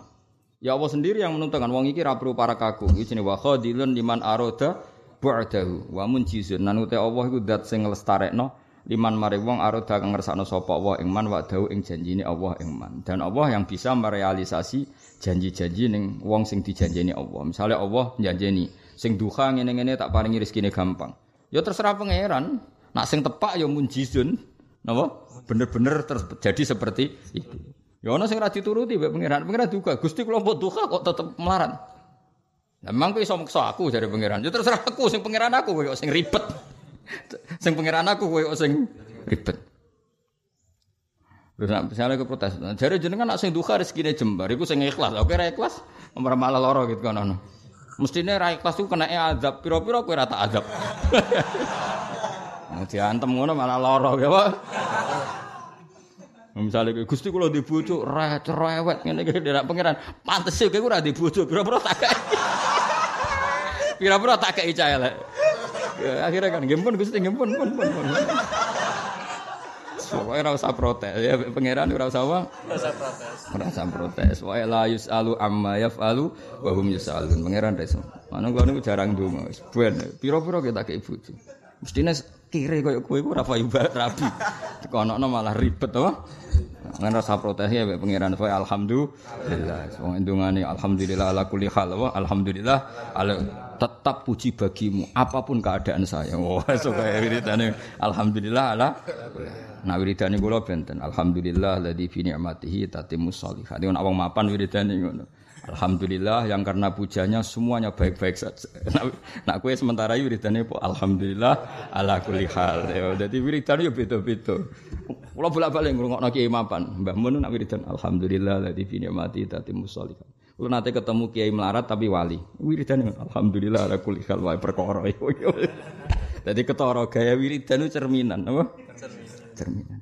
Ya Allah sendiri yang menentukan wong iki ra perlu para kaku. Iki jenenge wa khadilun liman aroda ba'dahu wa munjizun. Nan ute Allah iku zat sing nglestarekno liman mari wong aroda kang ngersakno sapa Allah ing man wa dahu ing janjine Allah ing man. Dan Allah yang bisa merealisasi janji-janji ning wong sing dijanjeni Allah. Misalnya Allah janjeni sing duha ngene-ngene tak paringi rezekine gampang. Ya terserah pangeran. Nak sing tepak ya munjizun. Napa? Bener-bener terjadi seperti itu. Ya ana sing ora dituruti mbek pangeran. Pangeran juga Gusti kula mbok duka kok tetep melarat. Lah memang kowe iso maksa aku dari pangeran. Ya terserah aku sing pangeran aku kowe sing ribet. sing pangeran aku kowe sing ribet. Lha nek misalnya ke protes, jare jenengan nak sing duka rezekine jembar iku sing ikhlas. Oke ra ikhlas, ora malah lara gitu kan ono. Mestine ra ikhlas ku kena azab, pira-pira kowe ra tak azab. Mau diantem ngono malah lara ya, Pak. Misalnya kayak Gusti kalau di bojo cerewet ngene iki ndak pangeran. Pantes sih kowe ora di bojo, pira-pira tak kae. Pira-pira tak kae cah elek. Ya, akhirnya kan nggih pun Gusti nggih pun pun pun. Pokoknya ora usah protes ya pangeran ora usah apa? Ora usah protes. Ora usah protes. Wa la yusalu amma yafalu wa hum yusalun. Pangeran reso. Mana kula niku jarang ndonga. Ben pira-pira kita kei bojo. Mestine kire koyo kowe ora payu rabi. Tekono malah ribet apa? Ngan rasa protes ya pangeran saya alhamdulillah. Wong endungane alhamdulillah ala kulli hal alhamdulillah ala tetap puji bagimu apa pun keadaan saya. Wah, so kaya wiridane alhamdulillah ala Nah wiridane kula benten alhamdulillah ladzi fi ni'matihi tatimmus sholihat. Nek wong mapan ngono. Alhamdulillah yang karena pujanya semuanya baik-baik saja. Nak, nak kue sementara wiridane po alhamdulillah ala kulli hal. Ya, dadi wiridane yo beda-beda. Kula bolak-balik ngrungokno kiai mapan. Mbah Mun nak wiridan alhamdulillah ladzi fi ni'mati tatimmus sholihat. Kula nate ketemu kiai melarat tapi wali. Wiridane alhamdulillah ala kulli hal wae perkara. Dadi ketara gaya wiridan cerminan apa? Cerminan. Cerminan.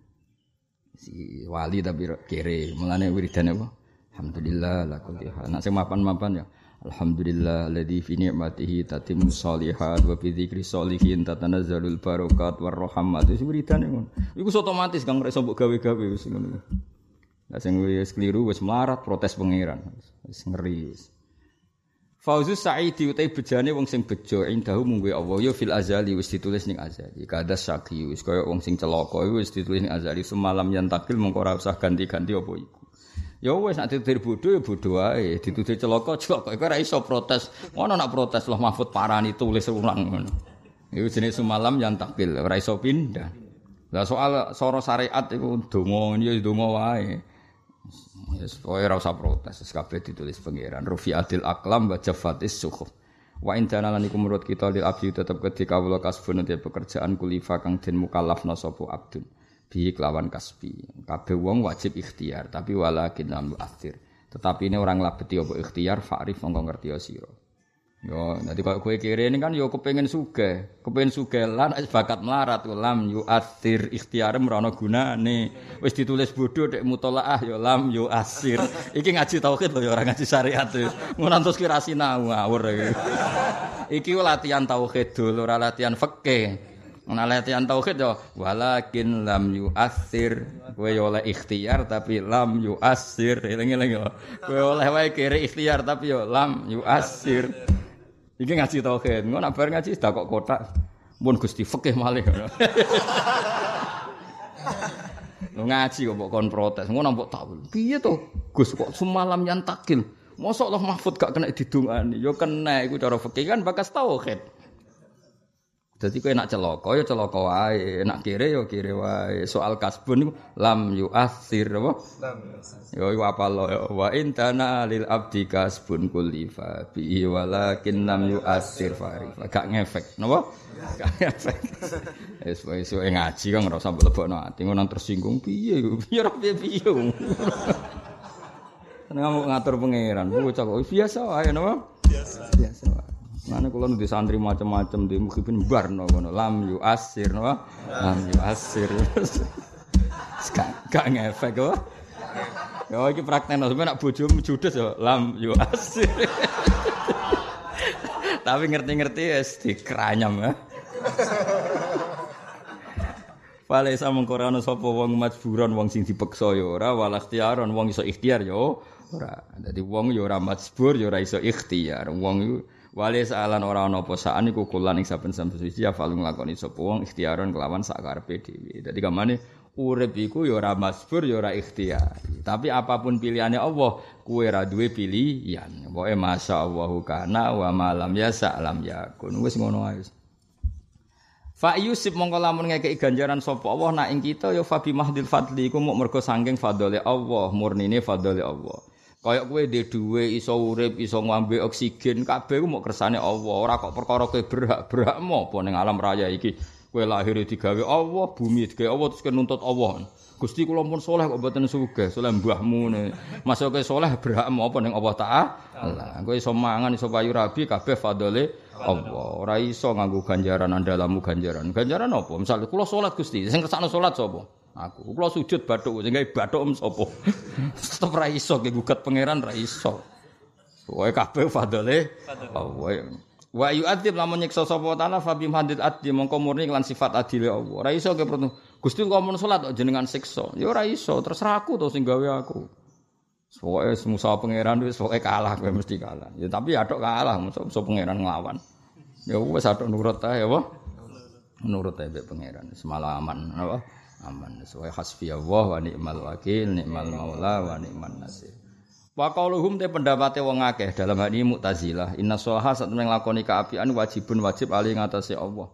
Si wali tapi kere, mulane wiridan apa? Alhamdulillah la kulli hal. Nak sing mapan-mapan ya. Alhamdulillah alladzi fi ni'matihi tatimmu sholihat wa bi dzikri sholihin tatanazzalul barakat war rahmat. Wis wiridan ngono. Iku otomatis kang rek mbok gawe-gawe wis ngono. Lah sing wis keliru wis melarat protes pangeran. Wis ngeri. Fauzu Sa'idi utai bejane wong sing bejo indahu mungwe Allah ya fil azali wis ditulis ning azali. Kada syaki wis kaya wong sing celaka wis ditulis ning azali semalam yang takil mengko ora usah ganti-ganti apa iku. Ya wis nek ditutur bodho ya bodho wae, ditutur celaka celaka iku ora iso protes. Ngono nak protes loh Mahfud parani tulis ulang ngono. Iku jenenge semalam yang takil ora iso pindah. Lah soal soro syariat iku donga ya donga wae. Yes, pokoke ora usah protes, kabeh ditulis pangeran. Rufiatil aklam wa jafatis suhuf. Wa indana lan iku menurut kita lil abdi tetep ketika kawula kasbun te pekerjaan kulifa kang den mukallafna sapa abdun. Bi kelawan kasbi. Kabeh wong wajib ikhtiar, tapi walakin lam yu'athir. Tetapi ini orang labeti apa ikhtiar fa'rif mongko ngerti sira. Yo, nanti kalau kue kiri ini kan yo kepengen suge, kepengen suge lan bakat melarat lam yu asir ikhtiar merono guna nih, wis ditulis bodoh dek mutolaah yo lam yu asir, iki ngaji tauhid loh orang ngaji syariat tuh, ngantos kira sinau ngawur iki latihan tauhid dulu, latihan fikih. Latihan tauhid yo walakin lam yu asir, kue oleh ikhtiar tapi lam yu asir, eling-eling yo, kue oleh wae kiri ikhtiar tapi yo lam yu asir. Iki ngaji tauhid. Engko nak bar ngaji dak kok kotak. Mun Gusti fikih malih. Lu ngaji kok mbok kon protes. Ngono mbok tak. Piye to? Gus kok semalam yang takil. Mosok Allah Mahfud gak kena didungani. Yo kena iku cara fikih kan bakas tauhid. Jadi kowe nak celaka ya celaka wae, nak kire ya kire wae. Soal kasbun lam yu asir apa? Lam yo iku apa lo wa intana lil abdi kasbun kulifa bi walakin lam yu asir fari. Gak ngefek, napa? Gak ngefek. Wis wis ngaji kan ora usah lebokno ati ngono tersinggung piye piye piye piye. Nang ngatur pangeran, bocah kok biasa wae napa? Biasa. Biasa Mana kalau nanti santri macam-macam di mungkin bar no lam yu asir no lam yu asir. Gak ngefek kok. Ya iki praktekno sampe nak bojomu judes ya lam yu asir. Tapi ngerti-ngerti wis dikranyam ya. Wale sa mengkorano sapa wong majburan wong sing dipeksa ya ora wal ikhtiaron wong iso ikhtiar ya ora. Dadi wong ya ora majbur ya ora iso ikhtiar. Wong Wali saalan ora ana apa saan iku kulan ing saben-saben suci ya falung lakoni sapa wong ikhtiaron kelawan sak karepe dhewe. Dadi kamane urip iku ya ora masbur ya ora ikhtiar. Tapi apa pun pilihannya Allah, kuwe ora duwe pilihan. Pokoke masyaallah kana wa malam ya salam yakun. Wis ngono ae. Fa yusib mongko lamun ngekeki ganjaran sapa Allah nak ing kita ya fa bi mahdil fadli iku muk mergo saking fadhole Allah, murnine fadhole Allah. Kayak kowe dhe dhuwe iso urip, iso ngombe oksigen, kabeh ku mok kersane Allah. Ora kok perkara kowe berhak-berhak apa ning alam raya iki. Kowe lahir digawe Allah, bumi digawe Allah terus nuntut Allah. Gusti kula pun saleh kok mboten sugih, saleh mbahmu ne. Masuk ke saleh berhak apa ning Allah Ta'ala. Kowe iso mangan, iso payu rabi kabeh fadhole Allah. Ora iso nganggo ganjaran andalamu ganjaran. Ganjaran apa? Misal kula salat Gusti, sing kersane salat sapa? Aku. Kula sujud bathuk sing gawe bathuk em sapa? Tetep ra iso ge gugat pangeran ra iso. Wae kabeh fadole. Wae Wa yu'adzib lamun nyiksa sapa taala fa bim hadid adli mongko murni lan sifat adile Allah. Ora iso ge. Gusti kok mun salat kok jenengan siksa. Ya ora iso, terserah aku to sing gawe aku. Pokoke musa pangeran wis kalah kowe mesti kalah. Ya tapi ya tok kalah musa pangeran nglawan. Ya wis atok nurut ae apa? Nurut ae pangeran semalaman apa? Aman. Sesuai hasbi Allah wa ni'mal wakil ni'mal maula wa ni'man nasir. Wa qauluhum te pendapate wong akeh dalam hal ini Mu'tazilah. Inna sholaha saat nglakoni kaapian wajibun wajib ali ngatasé Allah.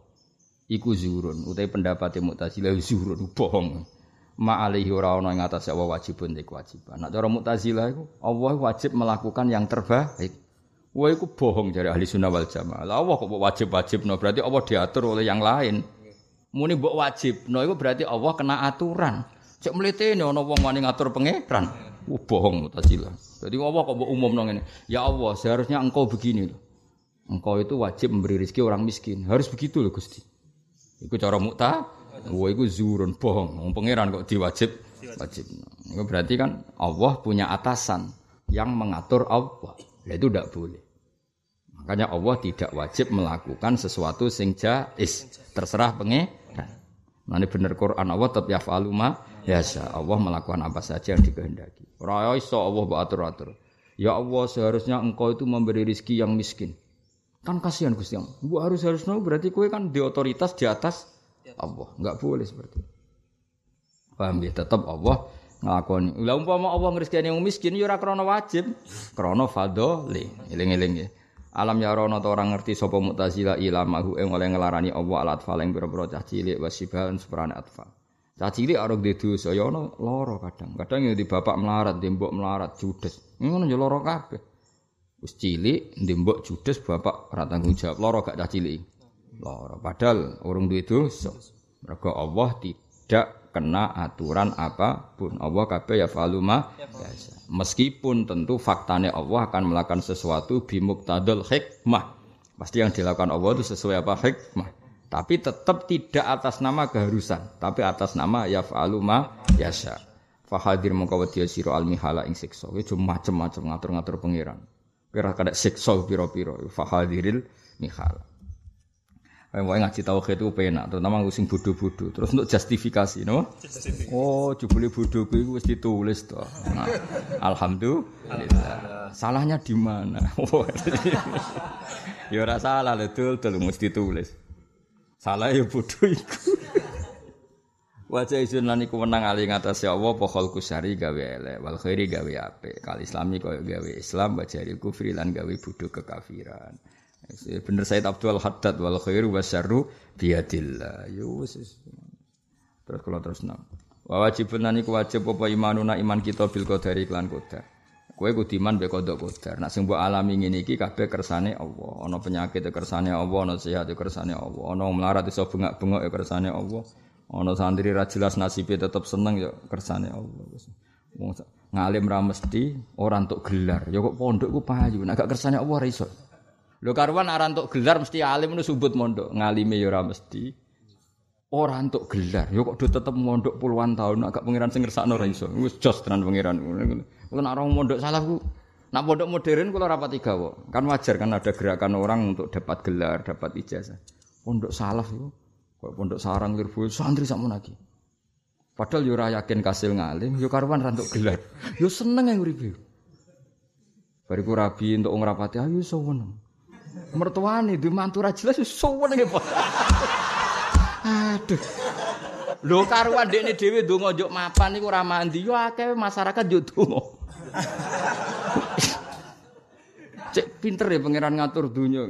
Iku zurun utai pendapate Mu'tazilah zurun bohong. Ma alaihi ora ana ing ngatasé Allah wajibun te kewajiban. Nek cara Mu'tazilah iku Allah wajib melakukan yang terbaik. Wah, itu bohong dari ahli sunnah wal jamaah. Allah kok wajib-wajib, no berarti Allah diatur oleh yang lain. Muni mbok wajib no iku berarti Allah kena aturan cek mlete ana wong wani ngatur pangeran uh, bohong mutazila jadi Allah kok mbok umumno ngene ya Allah seharusnya engkau begini loh engkau itu wajib memberi rezeki orang miskin harus begitu loh Gusti Iku cara mukta, wah iku zurun bohong. Wong pangeran kok diwajib wajib. Itu berarti kan Allah punya atasan yang mengatur Allah. Ya itu tidak boleh. Makanya Allah tidak wajib melakukan sesuatu sing jais. Terserah pengeran. Ini bener Quran Allah tetap yaf'alu ma yasa. Allah melakukan apa saja yang dikehendaki. Ora iso Allah atur-atur. Ya Allah seharusnya engkau itu memberi rizki yang miskin. Kan kasihan Gusti Allah. Bu harus harusnya berarti kue kan di otoritas di atas Allah. Enggak boleh seperti itu. Paham ya? Tetap Allah nglakoni. Lah umpama Allah ngrizkeni yang miskin ya ora wajib, krana fadhole. Eling-eling ya. Alam ya rono ta orang ngerti sapa Mu'tazilah ilamahu ing oleh ngelarani Allah alat faleng pira-pira cah cilik wasibahan seperane atfal. Cah cilik arep di dosa ya ono lara kadang. Kadang ya di bapak melarat, di mbok melarat judes. Ngono ya lara kabeh. Wis cilik di mbok judes bapak ora tanggung jawab lara gak cah cilik. Lara padahal urung duwe dosa. Mergo Allah tidak kena aturan apa pun. Allah kabeh ya faluma biasa. Meskipun tentu faktanya Allah akan melakukan sesuatu bimuktadul hikmah. Pasti yang dilakukan Allah itu sesuai apa hikmah. Tapi tetap tidak atas nama keharusan, tapi atas nama ya faluma yasa. Fahadir mengkawati siro al mihala ing siksa. Itu macam-macam ngatur-ngatur pangeran. Kira kada siksa piro-piro. Fahadiril mihala. Wae ngaji tauhid itu penak, terutama sing bodoh-bodoh. Terus untuk justifikasi, no? Oh, jebule bodoh kuwi wis ditulis to. Nah, alhamdulillah. Salahnya di mana? ya ora salah lho, dul, dul mesti ditulis. Salah ya bodoh iku. Wajah izin lan iku menang ali ngatas ya Allah pokol kusari gawe elek wal khairi gawe apik. Kal islami koyo gawe Islam bajari kufri lan gawe bodoh kekafiran. Bener Said Abdul Haddad wal khairu wasyarru biadillah. Yo. Terus kalau terus nang. Wa wajibun nani wajib apa imanuna iman kita bil qadari klan qadar. Kowe kudu iman be kodok qadar. Nek sing mbok alami ngene iki kabeh kersane Allah. Ana penyakit kersane Allah, ana sehat kersane Allah. Ana melarat iso bengak-bengok ya kersane Allah. Ana santri ra jelas nasibe tetep seneng ya kersane Allah. Ngalim ra mesti ora entuk gelar. Ya kok pondok ku payu. Nek gak kersane Allah ra iso. Lho karuan ora entuk gelar mesti alim nu subut mondok, ngalime ya ora mesti. Ora entuk gelar, ya kok do tetep mondok puluhan tahun agak pangeran sing ngersakno ora iso. Wis jos tenan pangeran. Nek orang mondok salah ku nak pondok modern kula rapat tiga kok. Kan wajar kan ada gerakan orang untuk dapat gelar, dapat ijazah. Pondok salaf itu kok pondok sarang lirbu santri sakmono lagi. Padahal yo ora yakin kasil ngalim, yo karuan ra entuk gelar. Yo seneng yang uripe. Bariku rabi untuk ngrapati ayo iso meneng mertuane di mantu ra jelas suwen nggih, Pak. Aduh. Lho karuan dekne dhewe ndonga njuk mapan niku ora mandi yo akeh masyarakat yo donga. Cek pinter ya pangeran ngatur dunia.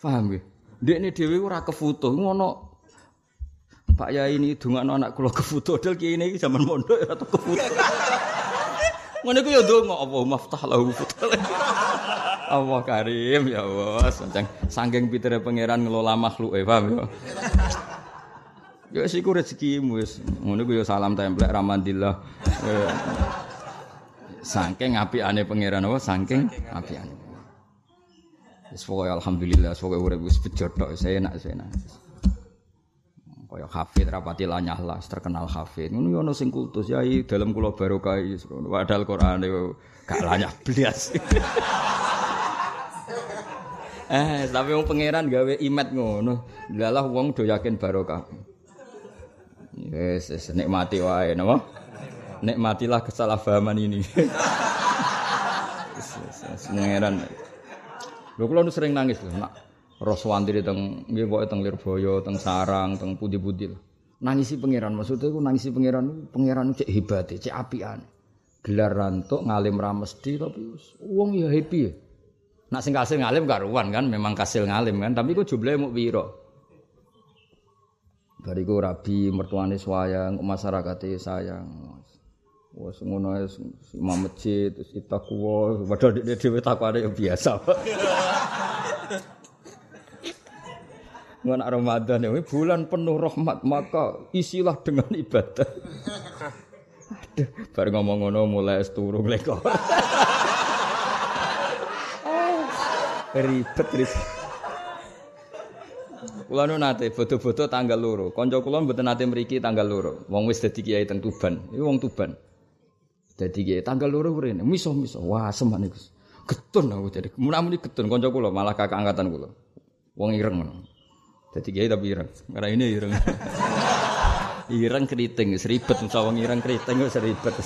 Paham ya? Dekne dhewe ora kefoto ngono Pak Yai ini dongakno anak kula kefoto dal kiye iki zaman mondok ora kefoto. Ngono iku ya ndonga Allah maftah lahu Allah karim ya Allah, sancang saking pitere pangeran ngelola makhluk e paham ya. Ya siku rezekimu wis. Ngono iku ya salam templek ramandillah. Saking apikane pangeran apa saking apikane. Wis pokoke alhamdulillah, pokoke urip wis bejo saya enak saya enak. Kaya hafid rapati lanyah lah terkenal hafid ngono ono sing kultus ya dalam kula barokah padahal Quran gak lanyah blas. Eh tapi wong pangeran gawe imet ngono. Lalah wong do yakin barokah yes, yes nikmati wae napa? Nikmatilah kesalahpahaman ini. Pangeran. Lho kula nu sering nangis lho nak Roswantri teng nggih pokoke teng Lirboyo, teng Sarang, teng pundi-pundi. Nangisi pangeran maksudnya iku nangisi pangeran pangeran cek hebat, cek apian. Gelar rantuk ngalim ra mesti tapi wong ya happy ya. Nak sing kasil ngalim karuan kan, memang kasil ngalim kan, tapi kok jumlahe muk pira? Bariku rabi mertuane sayang, masyarakate sayang. Wes ngono imam masjid, terus itakuwa, padahal dhewe takwane ya biasa. Ngan Ramadan ini bulan penuh rahmat maka isilah dengan ibadah. Aduh, baru ngomong ngono mulai turu lekor. ribet ribet. Kula nu nate foto-foto tanggal loro. Kanca kula mboten nate mriki tanggal loro. Wong wis dadi kiai teng Tuban. Iku wong Tuban. Dadi kiai tanggal loro mrene. Miso-miso. Wah, seman iku. Getun aku jadi. Mun-mun getun kanca kula malah kakak angkatan kula. Wong ireng ngono. Dadi kiai tapi ireng. Karena ini ireng. ireng keriting, seribet musa wong ireng keriting seribet.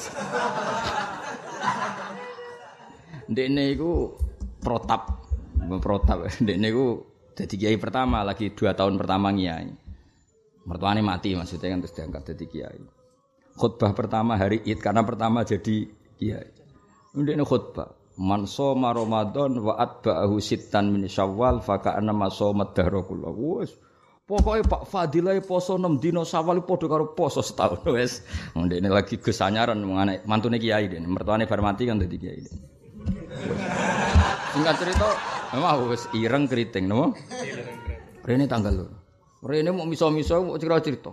Ndekne iku protap. Protap. Ndekne iku jadi kiai pertama lagi dua tahun pertama kiai. Mertuanya mati maksudnya kan terus diangkat jadi kiai. Khutbah pertama hari Id karena pertama jadi kiai. Ini khutbah. Man soma Ramadan wa atba'ahu sittan min Syawal fa ka'anna ma somat dahrakullah. Wes. Pokoknya Pak Fadilah poso 6 dino Syawal padha karo poso setahun wes. Ini lagi gesanyaran mengenai mantune kiai den. Mertuane bar mati kan dadi kiai. Singkat cerita, memang wis ireng keriting, nopo? Rene tanggal lho. Rene mau miso-miso mau cerita-cerita.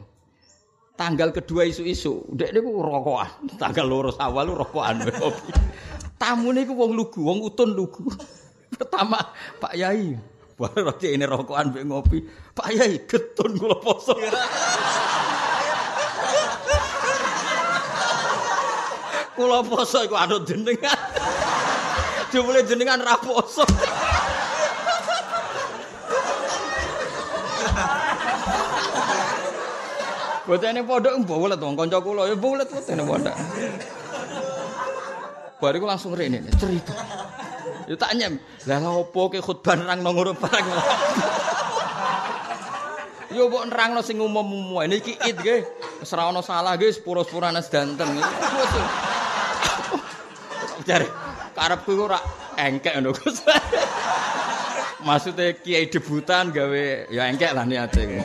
Tanggal kedua isu-isu, dek niku rokokan. Tanggal loro awal lu rokokan. Tamu niku wong lugu, wong utun lugu. Pertama Pak Yai, baru roti ini rokokan mbek ngopi. Pak Yai getun kula poso. Kula poso iku anut jenengan. Jumlah jenengan raposo. Bocah pondok mbolet wong kanca kula ya mbolet bocah pondok. Bariku langsung rene cerita. Ya tak nyem. Lah opo ke khutbah nang nang ngono barang. Yo mbok nerangno sing umum-umum. Niki id nggih. Wis ora ana salah nggih sepuro-sepurane sedanten. Jare karepku ora engkek ngono Gus. Maksudnya kiai debutan gawe ya engkek lah niate.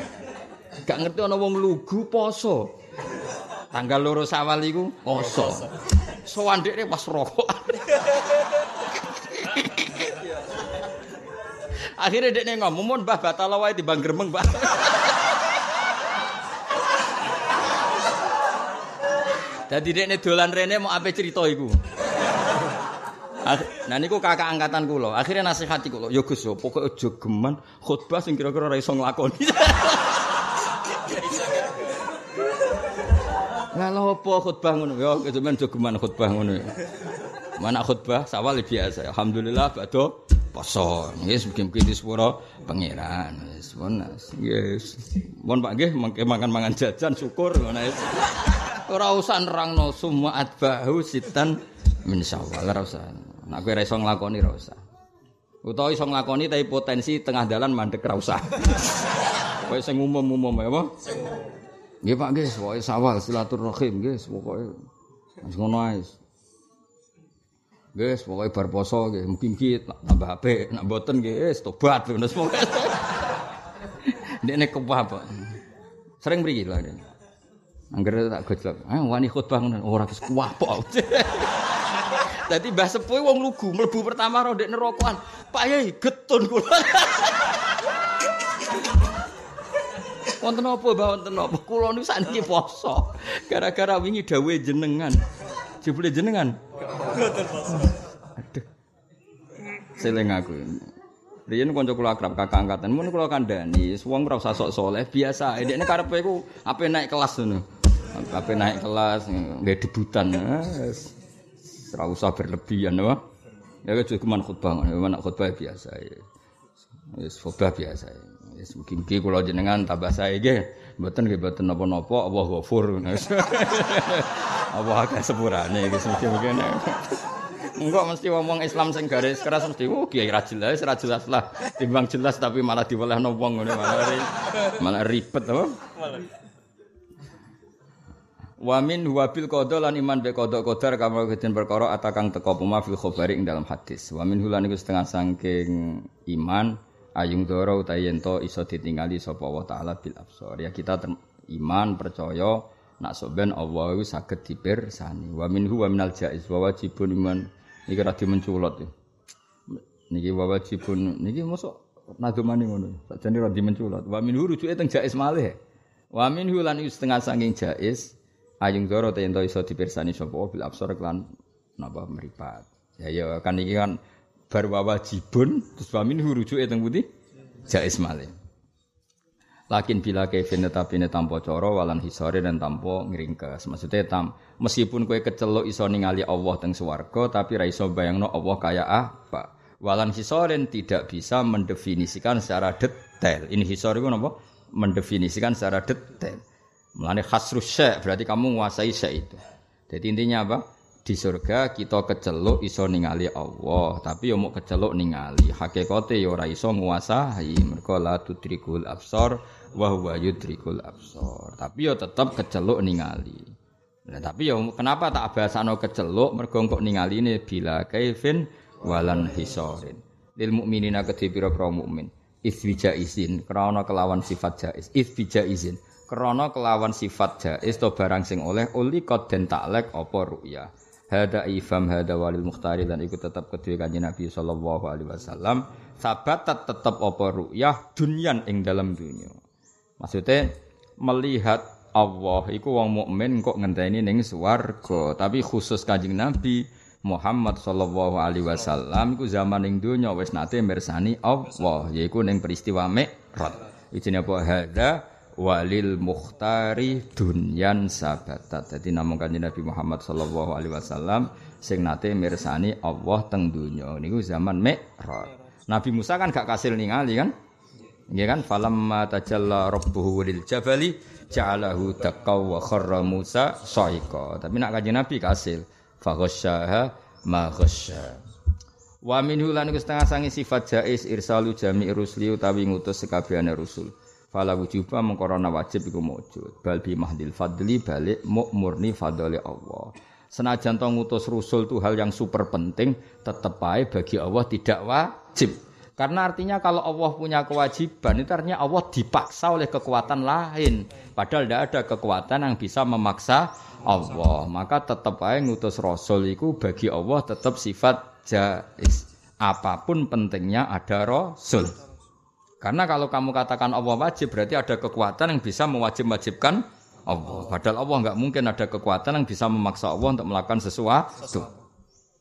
Gak ngerti ana wong lugu poso. Tanggal loro sawal iku poso. Dekne pas rokok. Akhirnya dekne ngomong, "Mun Mbah batal wae timbang gremeng, Mbah." Jadi dekne dolan rene mau apa cerita iku. Nah niku kakak angkatan kula. Akhirnya nasihati kula, "Ya Gus, pokoke aja geman khutbah sing kira-kira ora iso nglakoni." Lah lho apa khutbah ngono ya, sampean aja geman khutbah ngono ya. Mana khutbah sawal biasa. Alhamdulillah badhe poso. Nggih mungkin-mungkin disepuro pangeran. Wis monas. Yes. Mohon Pak nggih makan-mangan jajan syukur ngono Ora usah nerangno semua atbahu sitan min syawal ora usah. Nek kowe ora iso nglakoni ora usah. Utawa iso nglakoni tapi potensi tengah dalan mandek ora usah. Kowe sing umum-umum ya apa? Nggih Pak nggih, pokoke sawal silaturahim nggih, pokoke wis ngono ae. Nggih, pokoke bar poso nggih, mungkin-mungkin tambah apik, nek mboten nggih tobat ngono pokoke. Nek kepah Pak. Sering mriki lho. Angger tak gojlok. Ah wani khutbah ngono ora wis kuah pok. Dadi Mbah Sepuh wong lugu mlebu pertama ro ndek nerokokan. Pak Yai getun kula. Wonten apa Mbah wonten apa? Kula niku sakniki poso. Gara-gara wingi dawuhe jenengan. Jebule jenengan. Aduh. Seling aku. Riyen kanca kula akrab kakak angkatan, mun kula kandhani, wong ora usah sok saleh, biasa. Dekne karepe iku ape naik kelas ngono. Ape naik kelas, nggih debutan. Ora usah berlebihan, apa? Ya cuma khutbah, mana khutbah biasa ya. Khutbah biasa. Wis mugi-mugi kula jenengan tambah sae nggih. Mboten nggih mboten napa-napa, Allah ghafur. Allah akeh sepurane iki mugi-mugi. Enggak mesti ngomong Islam sing garis keras mesti oh kiai ra jelas, ra jelas lah. Timbang jelas tapi malah diwelehno wong ngene malah malah ribet apa? Wa min huwa bil qada lan iman be qada qadar kama keten perkara atakang teka puma fil khabari ing dalam hadis. Wa min hulan iku setengah saking iman ayung doro utawa yen to iso ditingali sapa Allah taala bil absar. Ya kita iman percaya nak soben Allah iku saged dipirsani. Wa min huwa minal jaiz wa wajibun iman iki ra dimenculot. Niki wa wajibun niki mosok nadumane ngono. Sakjane ra dimenculot. Wa min hu rujuke teng jaiz malih. Wa min hulan iku setengah saking jaiz ayung doro te ento iso dipirsani sapa bil absar klan napa meripat. Ya ya kan iki kan bar wajibun terus wa min rujuke teng putih jaiz malih. Lakin bila kaifin tetapi ini tanpa coro walan hisore dan tanpa ngeringkes. Maksudnya tam, meskipun kue kecelok iso ningali Allah teng swarga tapi ra iso bayangno Allah kaya apa. Walan hisoren tidak bisa mendefinisikan secara detail. Ini hisore itu apa? Mendefinisikan secara detail. Melani khasrus berarti kamu menguasai syek itu. Jadi intinya apa? Di surga kita keceluk iso ningali Allah, tapi yo mau keceluk ningali. Hakikate yo ora iso nguasai, mergo la tudrikul absar wa huwa yudrikul absar. Tapi yo tetep keceluk ningali. Nah, tapi yo kenapa tak bahasano keceluk mergo kok ningali ini bila kaifin walan hisorin. Lil mukminina kedhe pira-pira mukmin. Isbija izin krana kelawan sifat jaiz. Isbija izin krana kelawan sifat jaiz to barang sing oleh uli kod den taklek apa ru'yah hada ifam hada walil mukhtari dan ikut tetap kedua kanjeng Nabi sallallahu alaihi wasallam. Sabatat tetap apa ru'yah dunyan ing dalam dunia. Maksudnya melihat Allah iku wong mukmin kok ngenteni ning swarga. Tapi khusus kanjeng Nabi Muhammad sallallahu alaihi wasallam iku zaman ing dunya wis nate mirsani Allah yaiku ning peristiwa Mi'raj. Ijine apa? Hada walil mukhtari dunyan sabatat. Jadi namung kanjeng Nabi Muhammad sallallahu alaihi wasallam sing nate mirsani Allah teng donya niku zaman Mi'raj. Nabi Musa kan gak kasil ningali kan? Nggih kan falamma tajalla rabbuhu lil jabali ja'alahu taqaw wa kharra Musa sa'iqa. Tapi nak kanjeng Nabi kasil fa ghasyaha ma ghasya. Wa minhu lan setengah sangi sifat jais irsalu jami rusli utawi ngutus sekabehane rusul. Fala wujuba mengkorona wajib iku mujud. Bal bi mahdil fadli balik murni fadli Allah. Senajan to ngutus rusul itu hal yang super penting, tetap baik bagi Allah tidak wajib. Karena artinya kalau Allah punya kewajiban, itu artinya Allah dipaksa oleh kekuatan lain. Padahal tidak ada kekuatan yang bisa memaksa Allah. Maka tetap baik ngutus Rasul itu bagi Allah tetap sifat jais. Apa pun pentingnya ada Rasul. Karena kalau kamu katakan Allah wajib berarti ada kekuatan yang bisa mewajib-wajibkan Allah. Padahal Allah nggak mungkin ada kekuatan yang bisa memaksa Allah untuk melakukan sesuatu.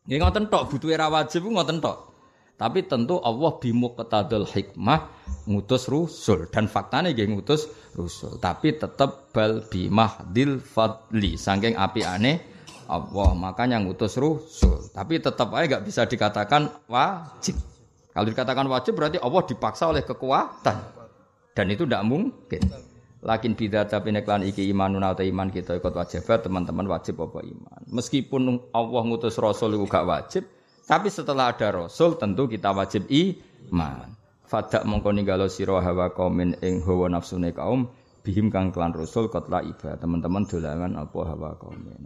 Ini ngoten tok butuh era wajib ngoten tok. Tapi tentu Allah ketadul hikmah ngutus rusul dan faktanya nggih ngutus rusul. Tapi tetap bal bimahdil fadli saking api aneh Allah makanya ngutus rusul. Tapi tetap aja nggak bisa dikatakan wajib. Kalau dikatakan wajib berarti Allah dipaksa oleh kekuatan. Dan itu tidak mungkin. Lakin bida tapi neklan iki iman atau iman kita ikut wajib teman-teman wajib apa iman. Meskipun Allah ngutus Rasul itu gak wajib, tapi setelah ada Rasul tentu kita wajib iman. Fadak mongko ninggalo sira hawa kaumin ing hawa nafsune kaum bihim kang klan Rasul kotla iba. Teman-teman dolangan apa hawa kaumin.